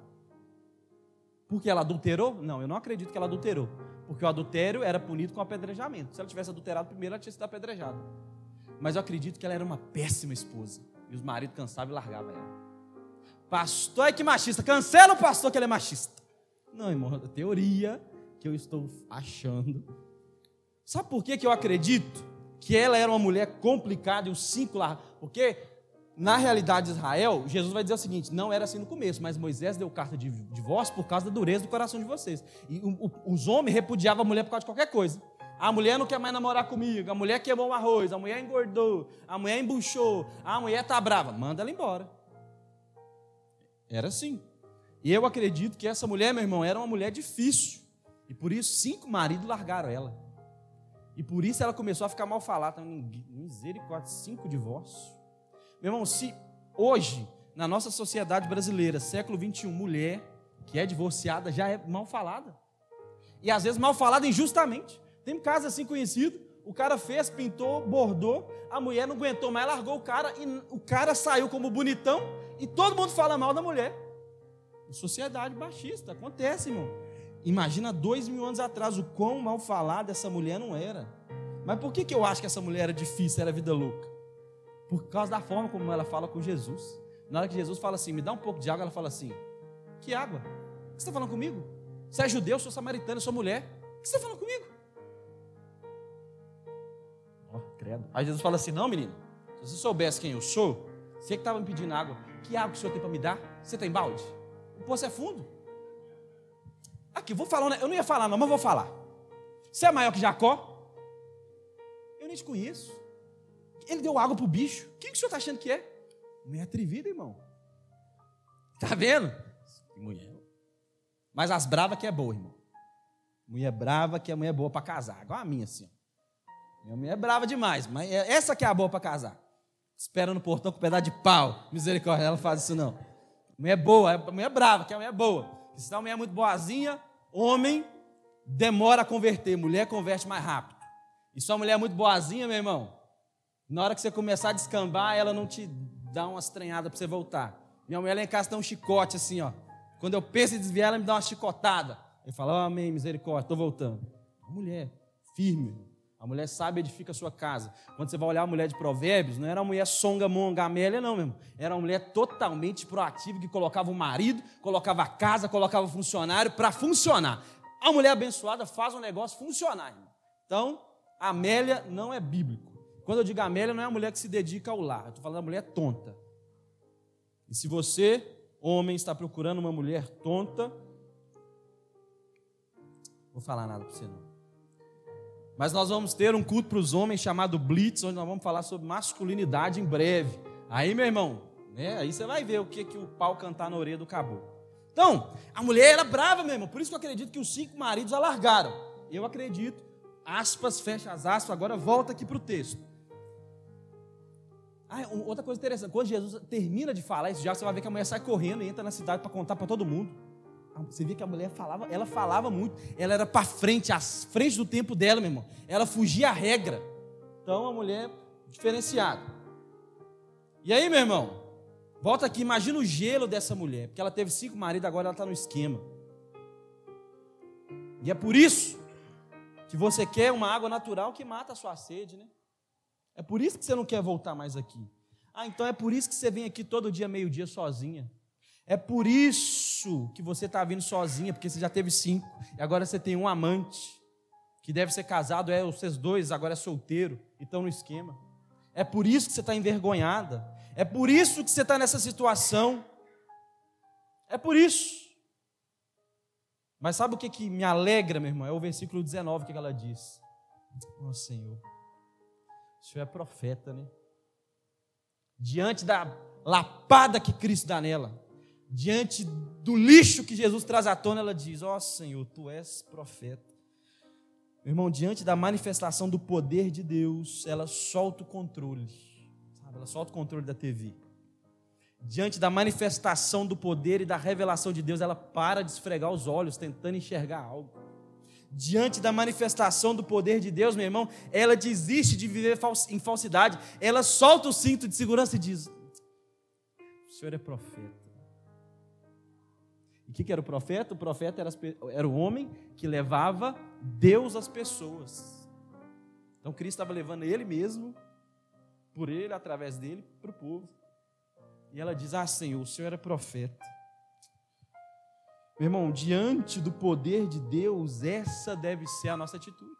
Porque ela adulterou? Não, eu não acredito que ela adulterou. Porque o adultério era punido com apedrejamento. Se ela tivesse adulterado primeiro, ela tinha sido apedrejada. Mas eu acredito que ela era uma péssima esposa. E os maridos cansavam e largavam ela. Pastor é que machista. Cancela o pastor que ele é machista. Não, irmão, é teoria que eu estou achando. Sabe por que, que eu acredito que ela era uma mulher complicada e os cinco lá? Porque na realidade de Israel, Jesus vai dizer o seguinte: não era assim no começo, mas Moisés deu carta de divórcio por causa da dureza do coração de vocês. E os homens repudiavam a mulher por causa de qualquer coisa. A mulher não quer mais namorar comigo, a mulher queimou o arroz, a mulher engordou, a mulher embuchou, a mulher está brava, manda ela embora. Era assim. E eu acredito que essa mulher, meu irmão, era uma mulher difícil. E por isso cinco maridos largaram ela. E por isso ela começou a ficar mal falada. Misericórdia, cinco divórcios. Meu irmão, se hoje, na nossa sociedade brasileira, século 21, mulher que é divorciada já é mal falada. E às vezes mal falada injustamente. Tem casos assim conhecido. O cara fez, pintou, bordou, a mulher não aguentou mais, largou o cara e o cara saiu como bonitão e todo mundo fala mal da mulher. Sociedade baixista, acontece, irmão. Imagina dois mil anos atrás o quão mal falada essa mulher não era. Mas por que, que eu acho que essa mulher era difícil, era vida louca? Por causa da forma como ela fala com Jesus. Na hora que Jesus fala assim, me dá um pouco de água, ela fala assim: Que água? O que você está falando comigo? Você é judeu, eu sou samaritano, eu sou mulher. O que você está falando comigo? Oh, credo. Aí Jesus fala assim: Não, menino, se você soubesse quem eu sou, você que estava me pedindo água, que água que o senhor tem para me dar? Você tem balde? O poço é fundo. Aqui, vou falar, eu não ia falar, não, mas vou falar. Você é maior que Jacó? Eu nem te conheço. Ele deu água para o bicho. Quem que o senhor está achando que é? Mulher atrevida, irmão. Está vendo? Mulher. Mas as bravas que é boa, irmão. Mulher brava que é mulher boa para casar. Igual a minha, assim. Minha mulher é brava demais, mas é essa que é a boa para casar. Espera no portão com um pedaço de pau. Misericórdia, ela faz isso não. Mulher boa, é mulher brava, que é mulher boa. Se não, mulher muito boazinha, homem demora a converter, mulher converte mais rápido. E sua mulher é muito boazinha, meu irmão, na hora que você começar a descambar, ela não te dá uma estranhada para você voltar. Minha mulher lá em casa tem um chicote assim, ó. Quando eu penso em desviar, ela me dá uma chicotada. Ele fala, oh, amém, misericórdia, estou voltando. Mulher, firme. A mulher sabe edifica a sua casa. Quando você vai olhar a mulher de provérbios, não era uma mulher songa, monga, amélia, não, mesmo. Era uma mulher totalmente proativa, que colocava o marido, colocava a casa, colocava o funcionário para funcionar. A mulher abençoada faz um negócio funcionar. Irmão. Então, Amélia não é bíblico. Quando eu digo Amélia, não é a mulher que se dedica ao lar. Eu estou falando da mulher tonta. E se você, homem, está procurando uma mulher tonta, vou falar nada para você não. Mas nós vamos ter um culto para os homens chamado Blitz, onde nós vamos falar sobre masculinidade em breve. Aí, meu irmão, né, aí você vai ver o que, que o pau cantar na orelha do caboclo. Então, a mulher era brava, meu irmão. Por isso que eu acredito que os cinco maridos a largaram. Eu acredito. Aspas, fecha as aspas. Agora volta aqui para o texto. Ah, outra coisa interessante, quando Jesus termina de falar isso, já você vai ver que a mulher sai correndo e entra na cidade para contar para todo mundo. Você vê que a mulher falava, ela falava muito, ela era para frente, à frente do tempo dela, meu irmão. Ela fugia a regra. Então, a mulher diferenciada. E aí, meu irmão, volta aqui, imagina o gelo dessa mulher, porque ela teve cinco maridos, agora ela está no esquema. E é por isso que você quer uma água natural que mata a sua sede, né? É por isso que você não quer voltar mais aqui. Ah, então é por isso que você vem aqui todo dia, meio-dia, sozinha. É por isso que você está vindo sozinha, porque você já teve cinco, e agora você tem um amante, que deve ser casado, é vocês dois, agora é solteiro, e estão no esquema. É por isso que você está envergonhada. É por isso que você está nessa situação. É por isso. Mas sabe o que, que me alegra, meu irmão? É o versículo 19 que ela diz. Ó oh, Senhor, o Senhor é profeta, né? Diante da lapada que Cristo dá nela, diante do lixo que Jesus traz à tona, ela diz: Ó oh, Senhor, tu és profeta. Meu irmão, diante da manifestação do poder de Deus, ela solta o controle, sabe? Ela solta o controle da TV. Diante da manifestação do poder e da revelação de Deus, ela para de esfregar os olhos, tentando enxergar algo diante da manifestação do poder de Deus, meu irmão, ela desiste de viver em falsidade, ela solta o cinto de segurança e diz: O Senhor é profeta. O que, era o profeta? O profeta era, era o homem que levava Deus às pessoas. Então Cristo estava levando ele mesmo, por ele, através dele, para o povo. E ela diz: Ah, Senhor, o Senhor é profeta. Meu irmão, diante do poder de Deus, essa deve ser a nossa atitude.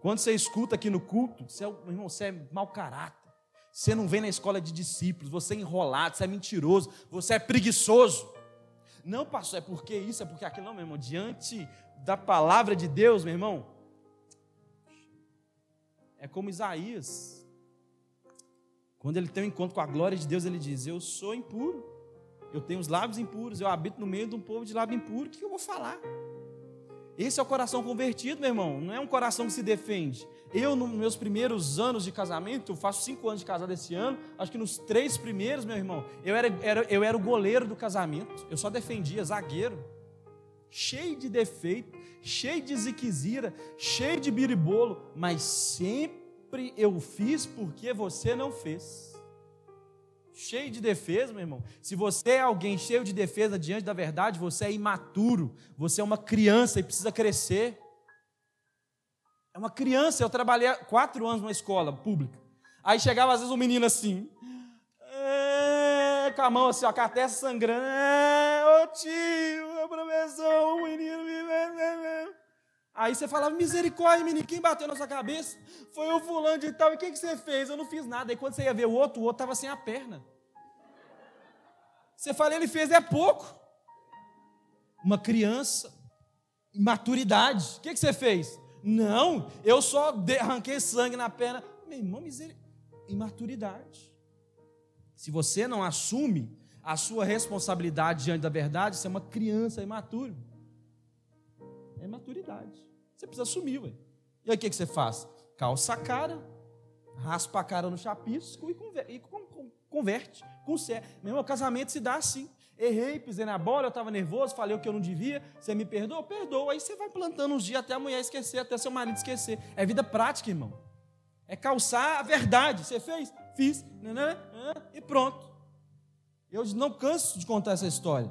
Quando você escuta aqui no culto, você é, meu irmão, você é mau caráter. Você não vem na escola de discípulos, você é enrolado, você é mentiroso, você é preguiçoso. Não, pastor, é porque isso, é porque aquilo. Não, meu irmão, diante da palavra de Deus, meu irmão, é como Isaías. Quando ele tem um encontro com a glória de Deus, ele diz: Eu sou impuro. Eu tenho os lábios impuros, eu habito no meio de um povo de lábio impuro, o que eu vou falar? Esse é o coração convertido, meu irmão, não é um coração que se defende. Eu, nos meus primeiros anos de casamento, eu faço cinco anos de casado esse ano, acho que nos três primeiros, meu irmão, eu era, era, eu era o goleiro do casamento, eu só defendia, zagueiro, cheio de defeito, cheio de ziquezira, cheio de biribolo, mas sempre eu fiz porque você não fez cheio de defesa, meu irmão. Se você é alguém cheio de defesa diante da verdade, você é imaturo, você é uma criança e precisa crescer. É uma criança. Eu trabalhei quatro anos numa escola pública. Aí chegava às vezes um menino assim, é, com a mão assim, ó, com a testa sangrando. É, ô tio, a professor, o menino me. Aí você falava, misericórdia, menino, quem bateu na sua cabeça? Foi o fulano de tal. E o que, que você fez? Eu não fiz nada. Aí quando você ia ver o outro, o outro estava sem a perna. Você fala, ele fez é pouco. Uma criança, maturidade. O que, que você fez? Não, eu só arranquei sangue na perna. Meu irmão, misericórdia. Imaturidade. Se você não assume a sua responsabilidade diante da verdade, você é uma criança imatura. É maturidade. Você precisa assumir, ué. E aí o que, que você faz? Calça a cara, raspa a cara no chapisco e converte, conserta. Meu irmão, casamento se dá assim. Errei, pisei na bola, eu estava nervoso, falei o que eu não devia. Você me perdoa? Perdoa. Aí você vai plantando uns dias até a mulher esquecer, até seu marido esquecer. É vida prática, irmão. É calçar a verdade. Você fez? Fiz. E pronto. Eu não canso de contar essa história.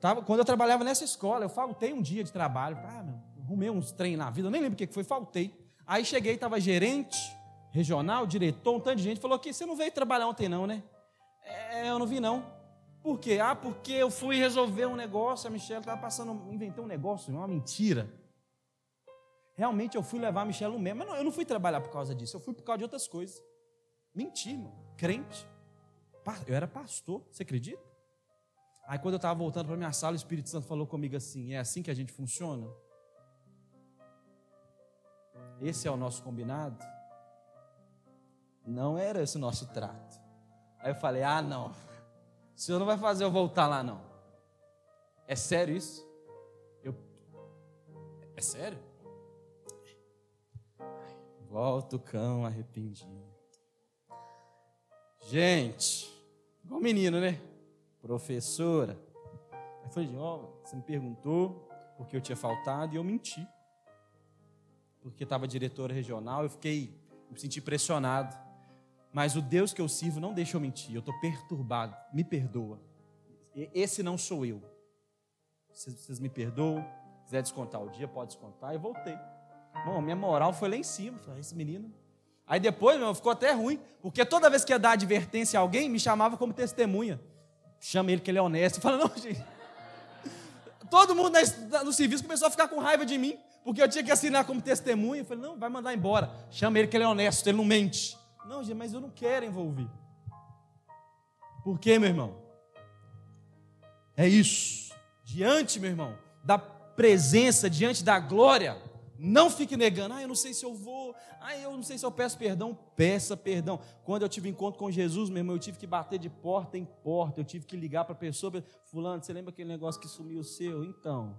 Tava, quando eu trabalhava nessa escola, eu faltei um dia de trabalho. Ah, meu, arrumei uns trem na vida, eu nem lembro o que foi, faltei. Aí cheguei, estava gerente, regional, diretor, um tanto de gente, falou que você não veio trabalhar ontem não, né? É, eu não vi não. Por quê? Ah, porque eu fui resolver um negócio, a Michelle estava passando, inventou um negócio, uma mentira. Realmente eu fui levar a Michelle no mesmo, mas não, eu não fui trabalhar por causa disso, eu fui por causa de outras coisas. Mentir, irmão. Crente. Eu era pastor, você acredita? Aí quando eu estava voltando para minha sala, o Espírito Santo falou comigo assim: é assim que a gente funciona? Esse é o nosso combinado? Não era esse o nosso trato. Aí eu falei: ah, não. O senhor não vai fazer eu voltar lá, não. É sério isso? Eu... É sério? Volta o cão arrependido. Gente, igual menino, né? Professora. Aí falei, ó, oh, você me perguntou porque eu tinha faltado e eu menti. Porque estava diretora regional, eu fiquei, me senti pressionado. Mas o Deus que eu sirvo não deixa eu mentir, eu estou perturbado, me perdoa. Esse não sou eu. Vocês me perdoam, quiser descontar o dia, pode descontar. E voltei. Bom, minha moral foi lá em cima. Falei, esse menino Aí depois, meu, ficou até ruim, porque toda vez que ia dar advertência a alguém, me chamava como testemunha. Chama ele que ele é honesto. [laughs] Fala, não, gente. Todo mundo no serviço começou a ficar com raiva de mim, porque eu tinha que assinar como testemunha. Eu falei, não, vai mandar embora. Chama ele que ele é honesto, ele não mente. Não, mas eu não quero envolver. Por quê, meu irmão? É isso. Diante, meu irmão, da presença, diante da glória, não fique negando, ah, eu não sei se eu vou, ah, eu não sei se eu peço perdão. Peça perdão. Quando eu tive encontro com Jesus, meu irmão, eu tive que bater de porta em porta, eu tive que ligar para a pessoa, fulano, você lembra aquele negócio que sumiu o seu? Então,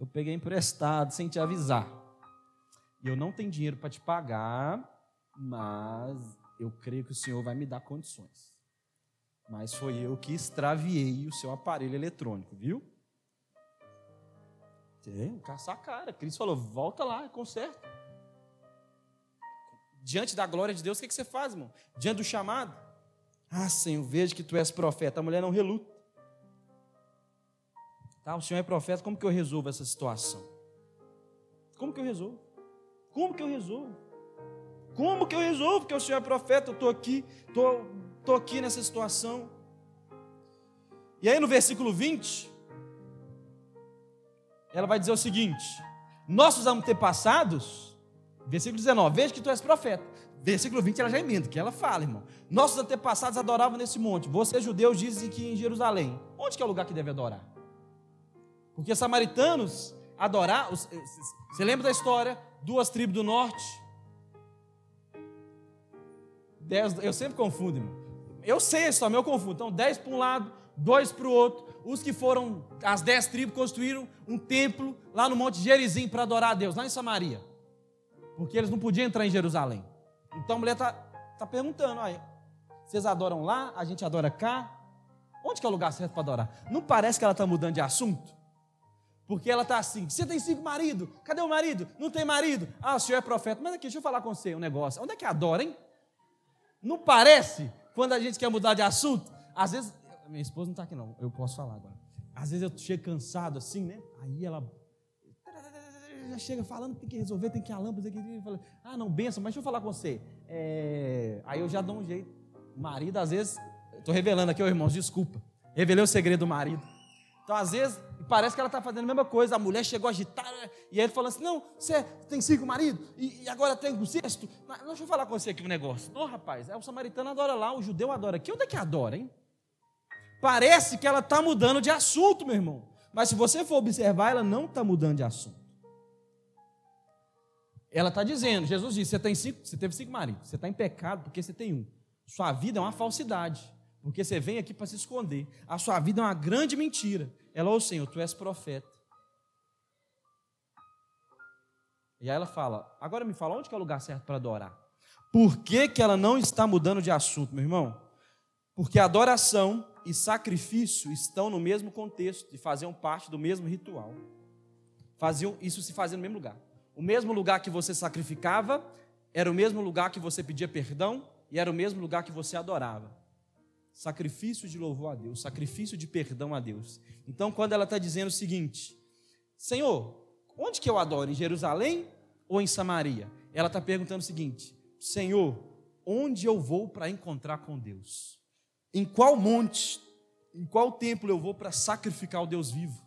eu peguei emprestado sem te avisar. E eu não tenho dinheiro para te pagar, mas eu creio que o Senhor vai me dar condições. Mas foi eu que extraviei o seu aparelho eletrônico, viu? Tem, caçar a cara. Cristo falou: volta lá, conserta. Diante da glória de Deus, o que você faz, irmão? Diante do chamado? Ah, Senhor, vejo que tu és profeta. A mulher não reluta. Tá, o Senhor é profeta, como que eu resolvo essa situação? Como que eu resolvo? Como que eu resolvo? Como que eu resolvo? Porque o Senhor é profeta, eu estou aqui, estou tô, tô aqui nessa situação. E aí no versículo 20, ela vai dizer o seguinte: nossos antepassados, versículo 19, veja que tu és profeta. Versículo 20 ela já emenda, que ela fala, irmão. Nossos antepassados adoravam nesse monte. Vocês judeus dizem que em Jerusalém. Onde que é o lugar que deve adorar? Porque samaritanos adorar, você lembra da história? Duas tribos do norte. Dez, eu sempre confundo, irmão. Eu sei a história, eu confundo. Então, dez para um lado, dois para o outro. Os que foram, as dez tribos, construíram um templo lá no Monte Gerizim para adorar a Deus, lá em Samaria. Porque eles não podiam entrar em Jerusalém. Então a mulher está tá perguntando: aí, vocês adoram lá, a gente adora cá? Onde que é o lugar certo para adorar? Não parece que ela está mudando de assunto? Porque ela está assim: você tem cinco maridos? Cadê o marido? Não tem marido? Ah, o senhor é profeta. Mas aqui, deixa eu falar com você um negócio. Onde é que adora, hein? Não parece quando a gente quer mudar de assunto? Às vezes minha esposa não está aqui não, eu posso falar agora. Às vezes eu chego cansado assim, né? Aí ela já chega falando, tem que resolver, tem que ir a lâmpada, tem que ir. Ah, não, benção, mas deixa eu falar com você. É... Aí eu já dou um jeito. Marido, às vezes, estou revelando aqui, irmãos, desculpa. Revelei o segredo do marido. Então, às vezes, parece que ela está fazendo a mesma coisa. A mulher chegou agitada, e ele falou assim: Não, você tem cinco maridos, e, agora tem um sexto. Mas, deixa eu falar com você aqui um negócio. Não, rapaz, é o samaritano adora lá, o judeu adora aqui. Onde é que adora, hein? Parece que ela está mudando de assunto, meu irmão. Mas se você for observar, ela não está mudando de assunto. Ela está dizendo, Jesus disse, você, tem cinco, você teve cinco maridos, você está em pecado porque você tem um. Sua vida é uma falsidade. Porque você vem aqui para se esconder. A sua vida é uma grande mentira. Ela, ô oh, Senhor, tu és profeta. E aí ela fala: agora me fala, onde que é o lugar certo para adorar? Por que, que ela não está mudando de assunto, meu irmão? Porque adoração e sacrifício estão no mesmo contexto e faziam parte do mesmo ritual. Faziam isso se fazia no mesmo lugar. O mesmo lugar que você sacrificava era o mesmo lugar que você pedia perdão e era o mesmo lugar que você adorava. Sacrifício de louvor a Deus, sacrifício de perdão a Deus. Então, quando ela está dizendo o seguinte: Senhor, onde que eu adoro? Em Jerusalém ou em Samaria? Ela está perguntando o seguinte: Senhor, onde eu vou para encontrar com Deus? Em qual monte, em qual templo eu vou para sacrificar o Deus vivo?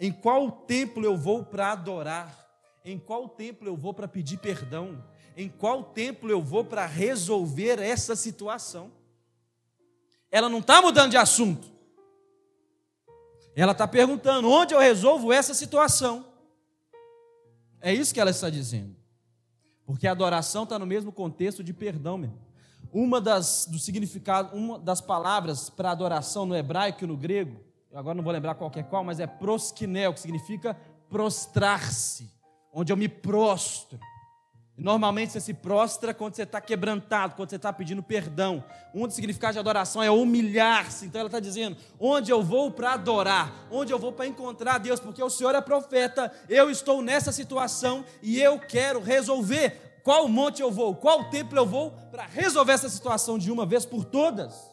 Em qual templo eu vou para adorar? Em qual templo eu vou para pedir perdão? Em qual templo eu vou para resolver essa situação? Ela não está mudando de assunto. Ela está perguntando: onde eu resolvo essa situação? É isso que ela está dizendo. Porque a adoração está no mesmo contexto de perdão, meu. Uma das do significado, uma das palavras para adoração no hebraico e no grego, agora não vou lembrar qual é qual, mas é proskinel, que significa prostrar-se, onde eu me prostro. Normalmente você se prostra quando você está quebrantado, quando você está pedindo perdão. Um dos significados de adoração é humilhar-se. Então ela está dizendo: onde eu vou para adorar, onde eu vou para encontrar Deus, porque o Senhor é profeta, eu estou nessa situação e eu quero resolver. Qual monte eu vou, qual templo eu vou para resolver essa situação de uma vez por todas?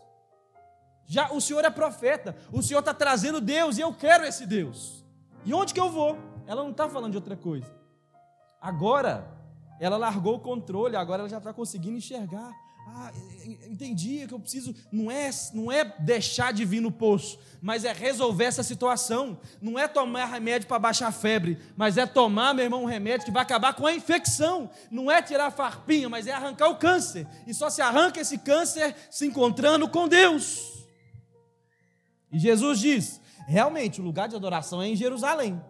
Já o Senhor é profeta, o Senhor está trazendo Deus e eu quero esse Deus. E onde que eu vou? Ela não está falando de outra coisa. Agora, ela largou o controle, agora ela já está conseguindo enxergar. Ah, entendi que eu preciso. Não é, não é deixar de vir no poço, mas é resolver essa situação. Não é tomar remédio para baixar a febre, mas é tomar, meu irmão, um remédio que vai acabar com a infecção. Não é tirar a farpinha, mas é arrancar o câncer. E só se arranca esse câncer se encontrando com Deus. E Jesus diz: realmente, o lugar de adoração é em Jerusalém,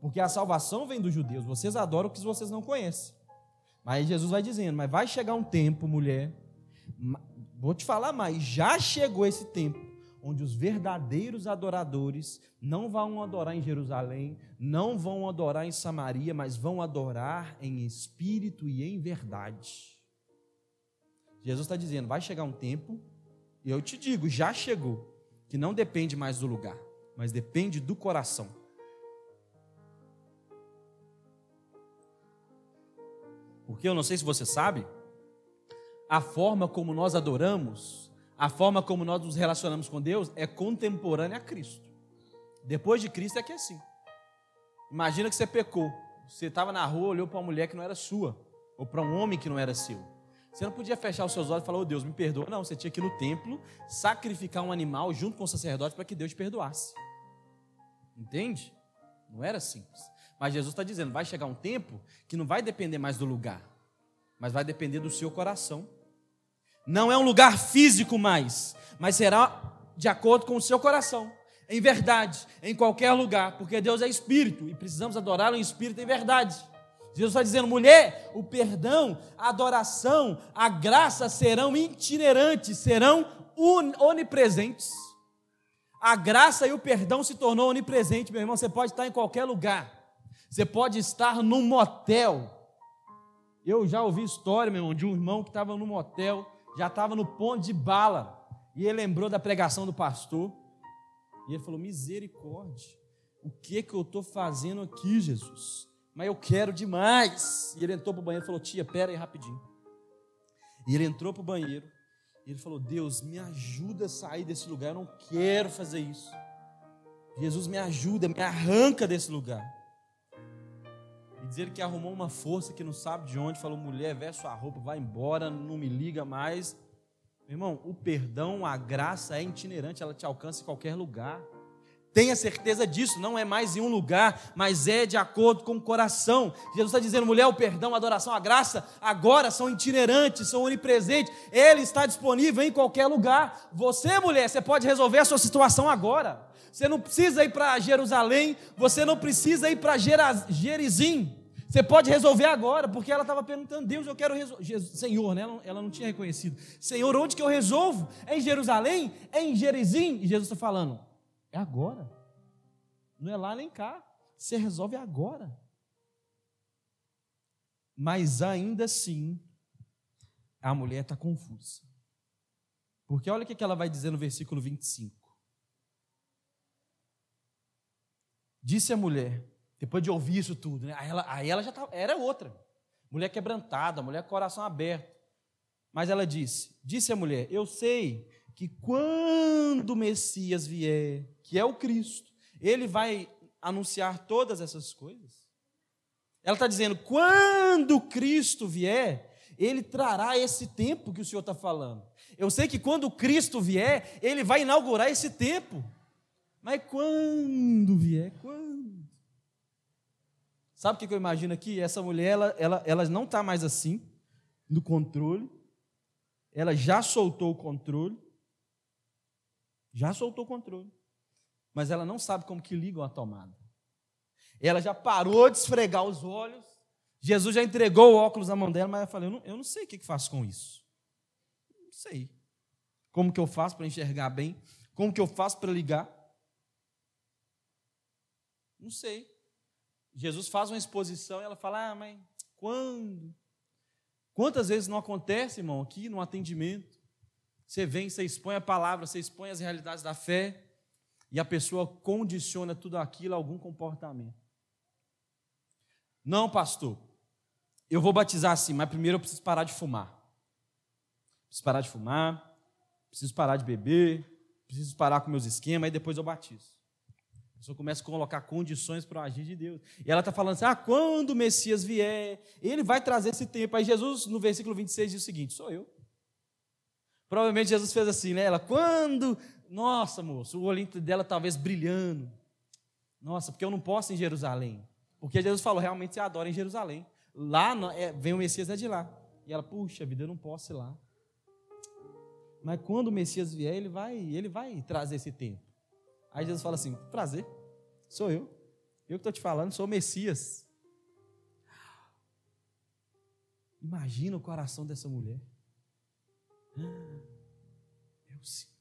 porque a salvação vem dos judeus. Vocês adoram o que vocês não conhecem. Mas Jesus vai dizendo: Mas vai chegar um tempo, mulher, vou te falar mais, já chegou esse tempo, onde os verdadeiros adoradores não vão adorar em Jerusalém, não vão adorar em Samaria, mas vão adorar em espírito e em verdade. Jesus está dizendo: vai chegar um tempo, e eu te digo, já chegou, que não depende mais do lugar, mas depende do coração. Porque eu não sei se você sabe, a forma como nós adoramos, a forma como nós nos relacionamos com Deus é contemporânea a Cristo. Depois de Cristo é que é assim. Imagina que você pecou. Você estava na rua, olhou para uma mulher que não era sua, ou para um homem que não era seu. Você não podia fechar os seus olhos e falar, oh Deus, me perdoa. Não, você tinha que ir no templo, sacrificar um animal junto com o sacerdote para que Deus te perdoasse. Entende? Não era simples. Mas Jesus está dizendo: vai chegar um tempo que não vai depender mais do lugar, mas vai depender do seu coração. Não é um lugar físico mais, mas será de acordo com o seu coração, em verdade, em qualquer lugar, porque Deus é espírito e precisamos adorá-lo em espírito em verdade. Jesus está dizendo, mulher, o perdão, a adoração, a graça serão itinerantes, serão onipresentes. A graça e o perdão se tornou onipresente, meu irmão. Você pode estar em qualquer lugar. Você pode estar num motel. Eu já ouvi história, meu irmão, de um irmão que estava num motel, já estava no ponto de bala. E ele lembrou da pregação do pastor. E ele falou: Misericórdia, o que que eu estou fazendo aqui, Jesus? Mas eu quero demais. E ele entrou para o banheiro e falou: Tia, pera aí rapidinho. E ele entrou para o banheiro. E ele falou: Deus, me ajuda a sair desse lugar. Eu não quero fazer isso. Jesus, me ajuda, me arranca desse lugar. Dizer que arrumou uma força que não sabe de onde, falou: mulher, veste sua roupa, vai embora, não me liga mais. Meu irmão, o perdão, a graça é itinerante, ela te alcança em qualquer lugar. Tenha certeza disso, não é mais em um lugar, mas é de acordo com o coração. Jesus está dizendo, mulher, o perdão, a adoração, a graça, agora são itinerantes, são onipresentes, ele está disponível em qualquer lugar. Você, mulher, você pode resolver a sua situação agora. Você não precisa ir para Jerusalém, você não precisa ir para Gerizim. Você pode resolver agora, porque ela estava perguntando, Deus, eu quero resolver. Senhor, né? Ela, ela, não tinha reconhecido. Senhor, onde que eu resolvo? É em Jerusalém? É em Gerizim? E Jesus está falando, é agora. Não é lá nem cá. Você resolve agora. Mas ainda assim, a mulher está confusa. Porque olha o que ela vai dizer no versículo 25. Disse a mulher, depois de ouvir isso tudo, né? aí, ela, aí ela já tá, era outra. Mulher quebrantada, mulher com coração aberto. Mas ela disse: Disse a mulher: Eu sei que quando o Messias vier, que é o Cristo, ele vai anunciar todas essas coisas. Ela está dizendo: quando Cristo vier, ele trará esse tempo que o Senhor está falando. Eu sei que quando Cristo vier, ele vai inaugurar esse tempo. Mas quando vier? Quando? Sabe o que eu imagino aqui? Essa mulher, ela, ela, ela não está mais assim, no controle. Ela já soltou o controle. Já soltou o controle. Mas ela não sabe como que ligam a tomada. Ela já parou de esfregar os olhos. Jesus já entregou o óculos na mão dela, mas ela falou: eu não, eu não sei o que, que faço com isso. Não sei. Como que eu faço para enxergar bem? Como que eu faço para ligar? Não sei. Jesus faz uma exposição e ela fala: Ah, mas quando? Quantas vezes não acontece, irmão, aqui no atendimento? Você vem, você expõe a palavra, você expõe as realidades da fé, e a pessoa condiciona tudo aquilo a algum comportamento. Não, pastor, eu vou batizar assim, mas primeiro eu preciso parar de fumar. Preciso parar de fumar, preciso parar de beber, preciso parar com meus esquemas, e depois eu batizo. A pessoa começa a colocar condições para o agir de Deus. E ela está falando assim: ah, quando o Messias vier, ele vai trazer esse tempo. Aí Jesus, no versículo 26, diz o seguinte: sou eu. Provavelmente Jesus fez assim, né? Ela, quando. Nossa, moço, o olhinho dela talvez brilhando. Nossa, porque eu não posso em Jerusalém. Porque Jesus falou: realmente você adora em Jerusalém. Lá é, vem o Messias é de lá. E ela, puxa vida, eu não posso ir lá. Mas quando o Messias vier, ele vai, ele vai trazer esse tempo. Aí Jesus fala assim: prazer, sou eu. Eu que estou te falando, sou o Messias. Imagina o coração dessa mulher. Senhor.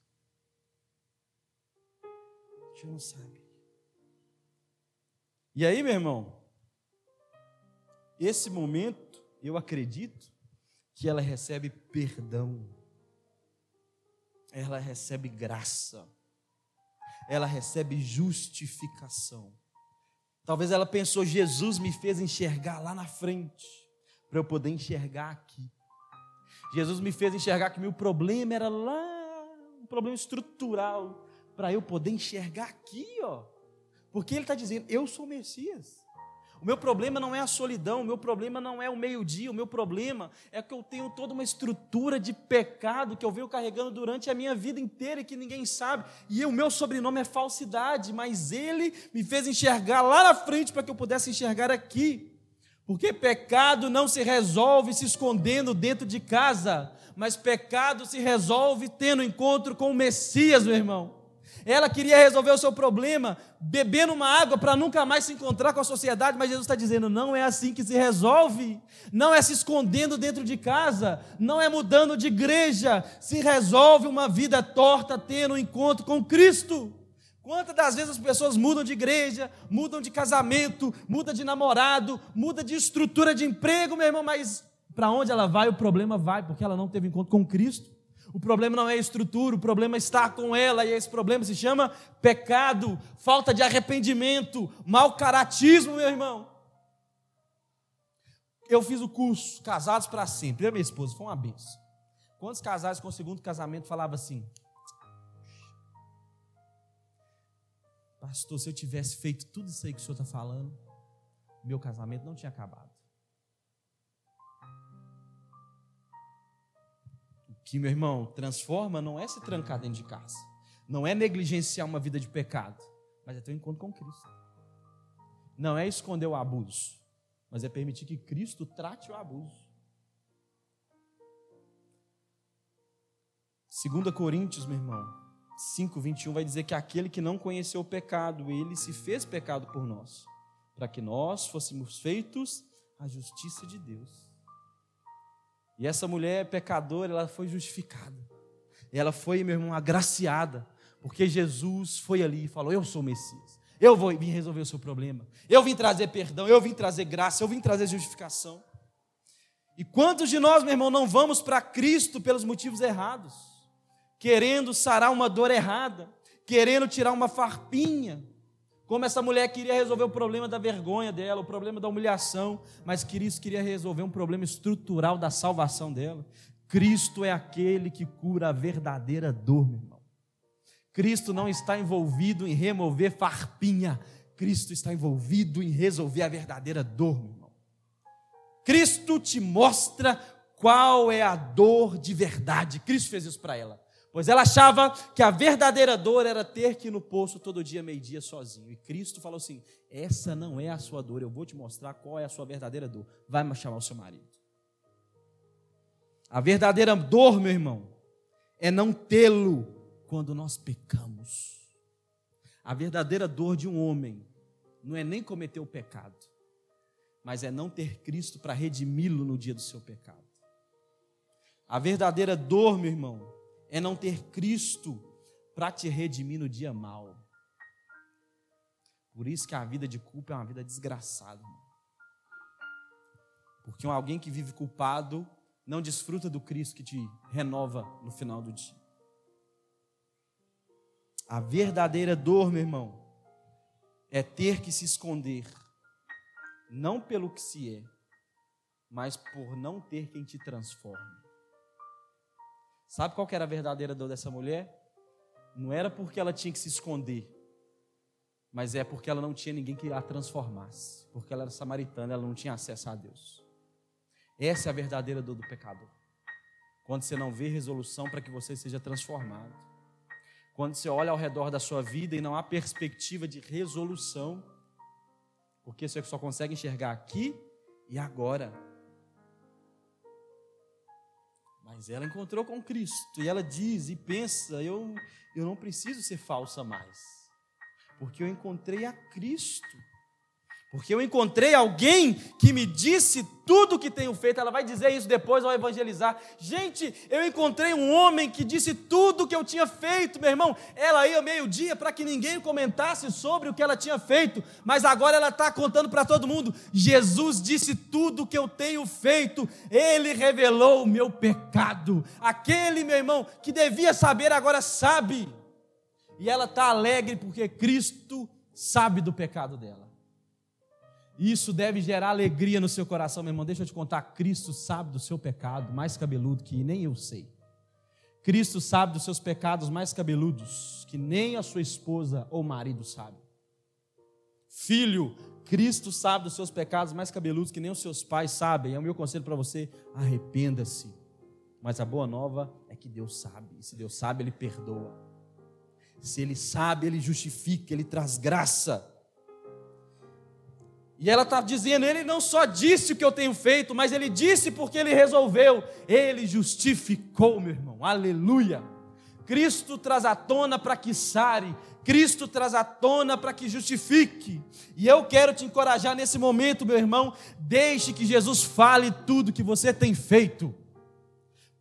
A gente não sabe. E aí, meu irmão, esse momento, eu acredito que ela recebe perdão, ela recebe graça ela recebe justificação. Talvez ela pensou: Jesus me fez enxergar lá na frente, para eu poder enxergar aqui. Jesus me fez enxergar que meu problema era lá, um problema estrutural, para eu poder enxergar aqui, ó. Porque ele está dizendo: Eu sou o Messias. O meu problema não é a solidão, o meu problema não é o meio-dia, o meu problema é que eu tenho toda uma estrutura de pecado que eu venho carregando durante a minha vida inteira e que ninguém sabe. E o meu sobrenome é falsidade, mas ele me fez enxergar lá na frente para que eu pudesse enxergar aqui. Porque pecado não se resolve se escondendo dentro de casa, mas pecado se resolve tendo encontro com o Messias, meu irmão. Ela queria resolver o seu problema bebendo uma água para nunca mais se encontrar com a sociedade, mas Jesus está dizendo: não é assim que se resolve, não é se escondendo dentro de casa, não é mudando de igreja, se resolve uma vida torta tendo um encontro com Cristo. Quantas das vezes as pessoas mudam de igreja, mudam de casamento, mudam de namorado, mudam de estrutura de emprego, meu irmão, mas para onde ela vai, o problema vai, porque ela não teve encontro com Cristo. O problema não é a estrutura, o problema está com ela, e esse problema se chama pecado, falta de arrependimento, mau caratismo, meu irmão. Eu fiz o curso Casados para Sempre, e minha esposa, foi uma benção. Quantos casais com o segundo casamento falavam assim? Pastor, se eu tivesse feito tudo isso aí que o senhor está falando, meu casamento não tinha acabado. Que, meu irmão, transforma não é se trancar dentro de casa, não é negligenciar uma vida de pecado, mas é ter um encontro com Cristo. Não é esconder o abuso, mas é permitir que Cristo trate o abuso. 2 Coríntios, meu irmão, 5, 21 vai dizer que aquele que não conheceu o pecado, ele se fez pecado por nós, para que nós fôssemos feitos a justiça de Deus. E essa mulher pecadora, ela foi justificada. Ela foi, meu irmão, agraciada, porque Jesus foi ali e falou: Eu sou o Messias. Eu vou vir resolver o seu problema. Eu vim trazer perdão, eu vim trazer graça, eu vim trazer justificação. E quantos de nós, meu irmão, não vamos para Cristo pelos motivos errados? Querendo sarar uma dor errada, querendo tirar uma farpinha, como essa mulher queria resolver o problema da vergonha dela, o problema da humilhação, mas Cristo queria resolver um problema estrutural da salvação dela. Cristo é aquele que cura a verdadeira dor, meu irmão. Cristo não está envolvido em remover farpinha, Cristo está envolvido em resolver a verdadeira dor, meu irmão. Cristo te mostra qual é a dor de verdade. Cristo fez isso para ela. Pois ela achava que a verdadeira dor era ter que ir no poço todo dia, meio-dia, sozinho. E Cristo falou assim: essa não é a sua dor, eu vou te mostrar qual é a sua verdadeira dor. Vai chamar o seu marido. A verdadeira dor, meu irmão, é não tê-lo quando nós pecamos. A verdadeira dor de um homem não é nem cometer o pecado, mas é não ter Cristo para redimi-lo no dia do seu pecado. A verdadeira dor, meu irmão, é não ter Cristo para te redimir no dia mal. Por isso que a vida de culpa é uma vida desgraçada. Irmão. Porque alguém que vive culpado não desfruta do Cristo que te renova no final do dia. A verdadeira dor, meu irmão, é ter que se esconder, não pelo que se é, mas por não ter quem te transforme. Sabe qual era a verdadeira dor dessa mulher? Não era porque ela tinha que se esconder, mas é porque ela não tinha ninguém que a transformasse, porque ela era samaritana, ela não tinha acesso a Deus. Essa é a verdadeira dor do pecador. Quando você não vê resolução para que você seja transformado. Quando você olha ao redor da sua vida e não há perspectiva de resolução, porque você só consegue enxergar aqui e agora. Mas ela encontrou com Cristo e ela diz e pensa: eu, eu não preciso ser falsa mais, porque eu encontrei a Cristo. Porque eu encontrei alguém que me disse tudo o que tenho feito. Ela vai dizer isso depois ao evangelizar. Gente, eu encontrei um homem que disse tudo o que eu tinha feito, meu irmão. Ela ia meio-dia para que ninguém comentasse sobre o que ela tinha feito, mas agora ela está contando para todo mundo: Jesus disse tudo o que eu tenho feito, ele revelou o meu pecado. Aquele, meu irmão, que devia saber, agora sabe. E ela está alegre porque Cristo sabe do pecado dela. Isso deve gerar alegria no seu coração, meu irmão. Deixa eu te contar: Cristo sabe do seu pecado mais cabeludo que nem eu sei. Cristo sabe dos seus pecados mais cabeludos que nem a sua esposa ou marido sabe. Filho, Cristo sabe dos seus pecados mais cabeludos que nem os seus pais sabem. É o meu conselho para você: arrependa-se. Mas a boa nova é que Deus sabe. E se Deus sabe, Ele perdoa. Se Ele sabe, Ele justifica, Ele traz graça. E ela está dizendo: Ele não só disse o que eu tenho feito, mas Ele disse porque Ele resolveu. Ele justificou, meu irmão. Aleluia. Cristo traz à tona para que sare, Cristo traz à tona para que justifique. E eu quero te encorajar nesse momento, meu irmão. Deixe que Jesus fale tudo que você tem feito.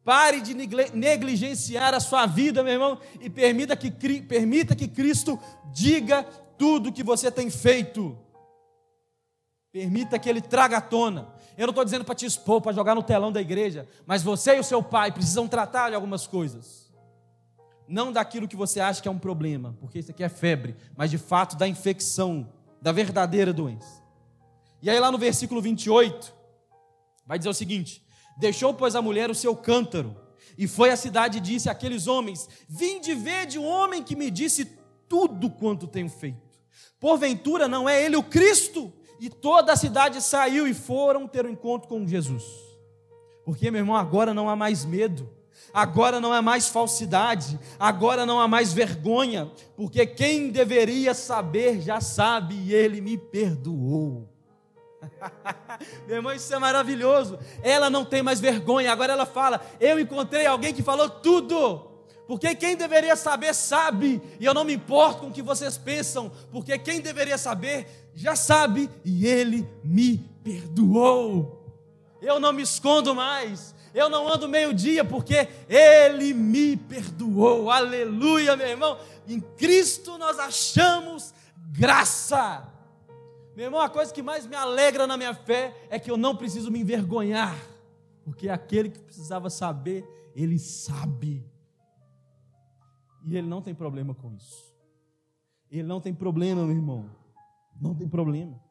Pare de negligenciar a sua vida, meu irmão, e permita que, permita que Cristo diga tudo que você tem feito. Permita que ele traga à tona. Eu não estou dizendo para te expor, para jogar no telão da igreja, mas você e o seu pai precisam tratar de algumas coisas. Não daquilo que você acha que é um problema, porque isso aqui é febre, mas de fato da infecção, da verdadeira doença. E aí, lá no versículo 28, vai dizer o seguinte: Deixou, pois, a mulher o seu cântaro, e foi à cidade e disse àqueles homens: Vim de ver de um homem que me disse tudo quanto tenho feito. Porventura não é ele o Cristo? E toda a cidade saiu e foram ter um encontro com Jesus. Porque, meu irmão, agora não há mais medo, agora não há mais falsidade, agora não há mais vergonha, porque quem deveria saber já sabe e ele me perdoou. [laughs] Meu irmão, isso é maravilhoso. Ela não tem mais vergonha. Agora ela fala: Eu encontrei alguém que falou tudo. Porque quem deveria saber, sabe, e eu não me importo com o que vocês pensam, porque quem deveria saber, já sabe, e Ele me perdoou. Eu não me escondo mais, eu não ando meio-dia, porque Ele me perdoou. Aleluia, meu irmão. Em Cristo nós achamos graça. Meu irmão, a coisa que mais me alegra na minha fé é que eu não preciso me envergonhar, porque aquele que precisava saber, ele sabe. E ele não tem problema com isso. Ele não tem problema, meu irmão. Não tem problema.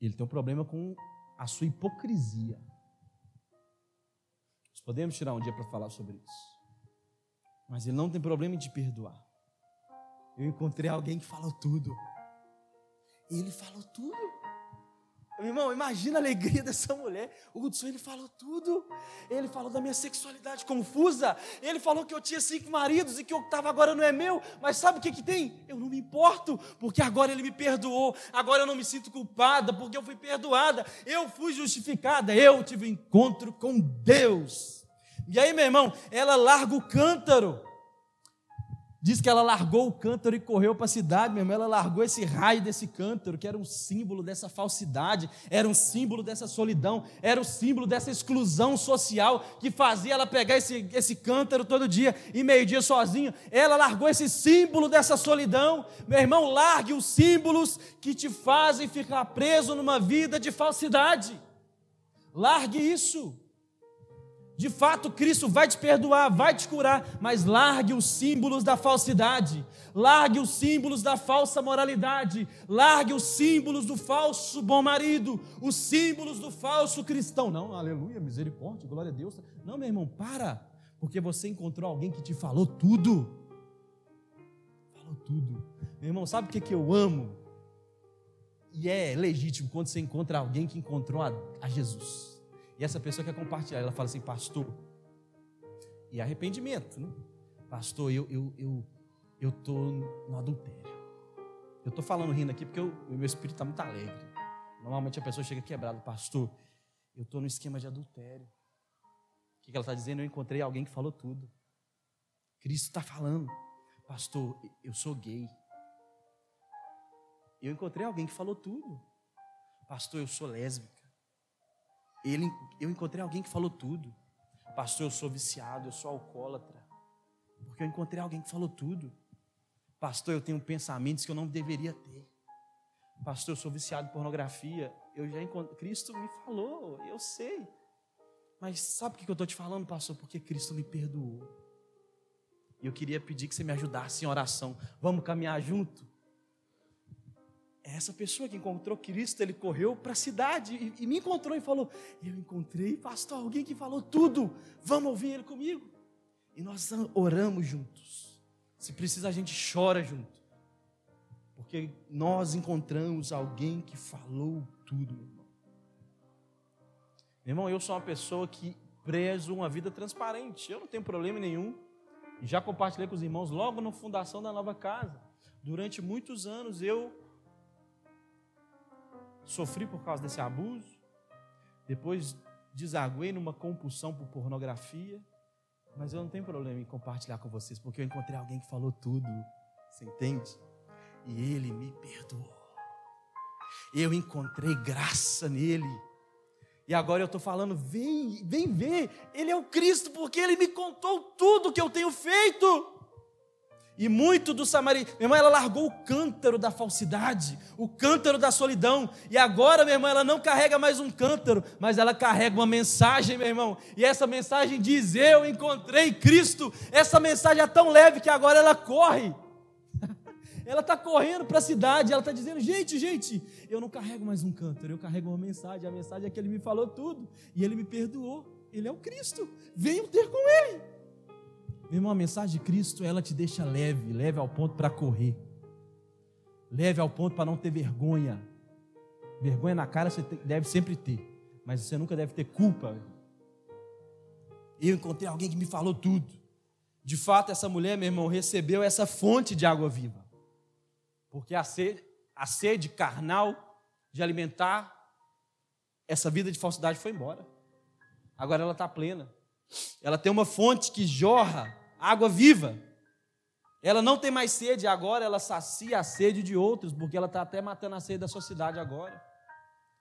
Ele tem um problema com a sua hipocrisia. Nós podemos tirar um dia para falar sobre isso. Mas ele não tem problema em te perdoar. Eu encontrei alguém que falou tudo. Ele falou tudo. Meu irmão, imagina a alegria [laughs] dessa mulher. O Hudson, ele falou tudo. Ele falou da minha sexualidade confusa. Ele falou que eu tinha cinco maridos e que o que estava agora não é meu. Mas sabe o que, que tem? Eu não me importo, porque agora ele me perdoou. Agora eu não me sinto culpada, porque eu fui perdoada. Eu fui justificada. Eu tive um encontro com Deus. E aí, meu irmão, ela larga o cântaro. Diz que ela largou o cântaro e correu para a cidade, meu irmão. Ela largou esse raio desse cântaro, que era um símbolo dessa falsidade, era um símbolo dessa solidão, era um símbolo dessa exclusão social que fazia ela pegar esse, esse cântaro todo dia e meio-dia sozinho. Ela largou esse símbolo dessa solidão. Meu irmão, largue os símbolos que te fazem ficar preso numa vida de falsidade. Largue isso. De fato, Cristo vai te perdoar, vai te curar, mas largue os símbolos da falsidade, largue os símbolos da falsa moralidade, largue os símbolos do falso bom marido, os símbolos do falso cristão. Não, aleluia, misericórdia, glória a Deus. Não, meu irmão, para, porque você encontrou alguém que te falou tudo. Falou tudo. Meu irmão, sabe o que, que eu amo? E é legítimo quando você encontra alguém que encontrou a, a Jesus. E essa pessoa quer compartilhar. Ela fala assim, pastor. E arrependimento, né? Pastor, eu eu eu eu tô no adultério. Eu tô falando rindo aqui porque o meu espírito está muito alegre. Normalmente a pessoa chega quebrada, pastor. Eu tô no esquema de adultério. O que ela está dizendo? Eu encontrei alguém que falou tudo. Cristo está falando, pastor. Eu sou gay. Eu encontrei alguém que falou tudo. Pastor, eu sou lésbica. Ele, eu encontrei alguém que falou tudo. Pastor, eu sou viciado, eu sou alcoólatra. Porque eu encontrei alguém que falou tudo. Pastor, eu tenho pensamentos que eu não deveria ter. Pastor, eu sou viciado em pornografia. Eu já encontrei. Cristo me falou, eu sei. Mas sabe por que eu estou te falando, pastor? Porque Cristo me perdoou. E eu queria pedir que você me ajudasse em oração. Vamos caminhar junto? Essa pessoa que encontrou Cristo, ele correu para a cidade e, e, me encontrou e falou: Eu encontrei, pastor, alguém que falou tudo, vamos ouvir ele comigo. E nós oramos juntos. Se precisa, a gente chora junto. Porque nós encontramos alguém que falou tudo, meu irmão. Meu irmão, eu sou uma pessoa que prezo uma vida transparente. Eu não tenho problema nenhum. Já compartilhei com os irmãos logo na fundação da nova casa. Durante muitos anos eu sofri por causa desse abuso, depois desaguei numa compulsão por pornografia, mas eu não tenho problema em compartilhar com vocês, porque eu encontrei alguém que falou tudo, você entende? E ele me perdoou. Eu encontrei graça nele. E agora eu estou falando, vem, vem ver, ele é o Cristo, porque ele me contou tudo que eu tenho feito. E muito do samaritano, minha irmã, ela largou o cântaro da falsidade, o cântaro da solidão. E agora, minha irmã, ela não carrega mais um cântaro, mas ela carrega uma mensagem, meu irmão. E essa mensagem diz: Eu encontrei Cristo. Essa mensagem é tão leve que agora ela corre. [laughs] ela está correndo para a cidade, ela está dizendo: Gente, gente, eu não carrego mais um cântaro, eu carrego uma mensagem. A mensagem é que ele me falou tudo e ele me perdoou. Ele é o Cristo. Venham ter com ele. Meu irmão, a mensagem de Cristo, ela te deixa leve, leve ao ponto para correr. Leve ao ponto para não ter vergonha. Vergonha na cara você deve sempre ter, mas você nunca deve ter culpa. Eu encontrei alguém que me falou tudo. De fato, essa mulher, meu irmão, recebeu essa fonte de água viva. Porque a sede, a sede carnal de alimentar essa vida de falsidade foi embora. Agora ela está plena. Ela tem uma fonte que jorra água viva. Ela não tem mais sede agora, ela sacia a sede de outros, porque ela está até matando a sede da sua cidade agora.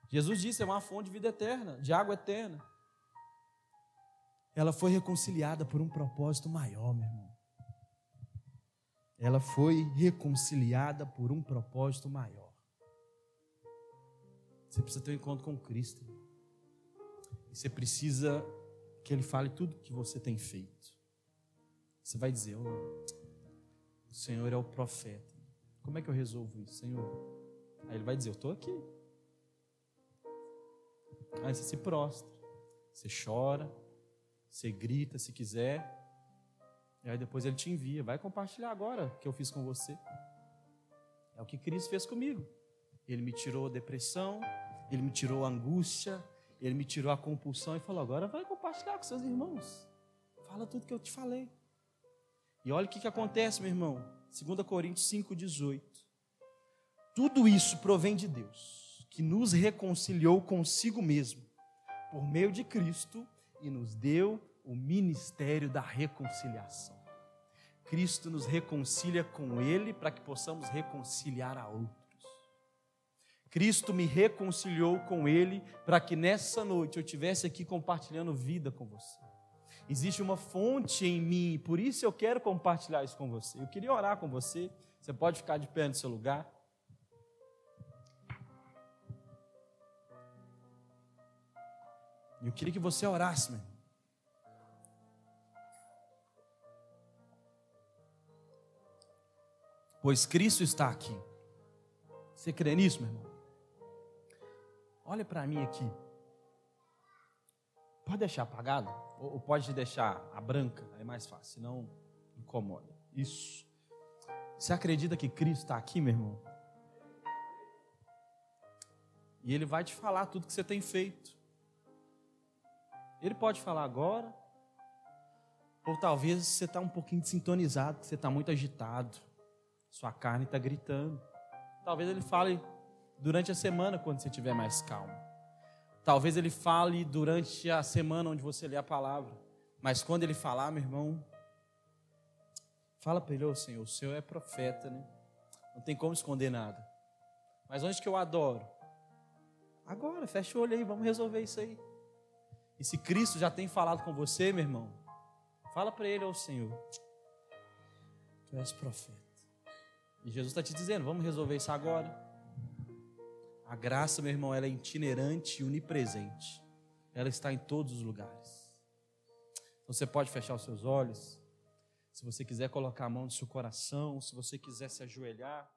Jesus disse: é uma fonte de vida eterna, de água eterna. Ela foi reconciliada por um propósito maior, meu irmão. Ela foi reconciliada por um propósito maior. Você precisa ter um encontro com Cristo. Você precisa que Ele fale tudo que você tem feito. Você vai dizer: oh, o Senhor é o profeta. Como é que eu resolvo isso, Senhor? Aí Ele vai dizer: Eu estou aqui. Aí você se prostra, você chora, você grita se quiser. E aí depois Ele te envia. Vai compartilhar agora o que eu fiz com você. É o que Cristo fez comigo. Ele me tirou a depressão, ele me tirou a angústia, ele me tirou a compulsão e falou: agora vai compartilhar com seus irmãos. Fala tudo que eu te falei. E olha o que, que acontece, meu irmão. 2 Coríntios 5,18. Tudo isso provém de Deus, que nos reconciliou consigo mesmo, por meio de Cristo, e nos deu o ministério da reconciliação. Cristo nos reconcilia com Ele para que possamos reconciliar a outros. Cristo me reconciliou com Ele para que nessa noite eu estivesse aqui compartilhando vida com você. Existe uma fonte em mim, por isso eu quero compartilhar isso com você. Eu queria orar com você. Você pode ficar de pé no seu lugar. Eu queria que você orasse, meu. Pois Cristo está aqui. Você crê nisso, meu irmão? Olha para mim aqui. Pode deixar apagado? Ou pode deixar a branca? É mais fácil, senão incomoda. Isso. Você acredita que Cristo está aqui, meu irmão? E Ele vai te falar tudo que você tem feito. Ele pode falar agora, ou talvez você está um pouquinho desintonizado, você está muito agitado, sua carne está gritando. Talvez Ele fale durante a semana, quando você estiver mais calmo. Talvez ele fale durante a semana onde você lê a palavra. Mas quando ele falar, meu irmão, fala para ele, ô oh, Senhor, o Senhor é profeta, né? Não tem como esconder nada. Mas onde que eu adoro? Agora, fecha o olho aí, vamos resolver isso aí. E se Cristo já tem falado com você, meu irmão, fala para ele, ô oh, Senhor, tu és profeta. E Jesus está te dizendo, vamos resolver isso agora. A graça, meu irmão, ela é itinerante e onipresente. Ela está em todos os lugares. Você pode fechar os seus olhos. Se você quiser colocar a mão no seu coração, se você quiser se ajoelhar.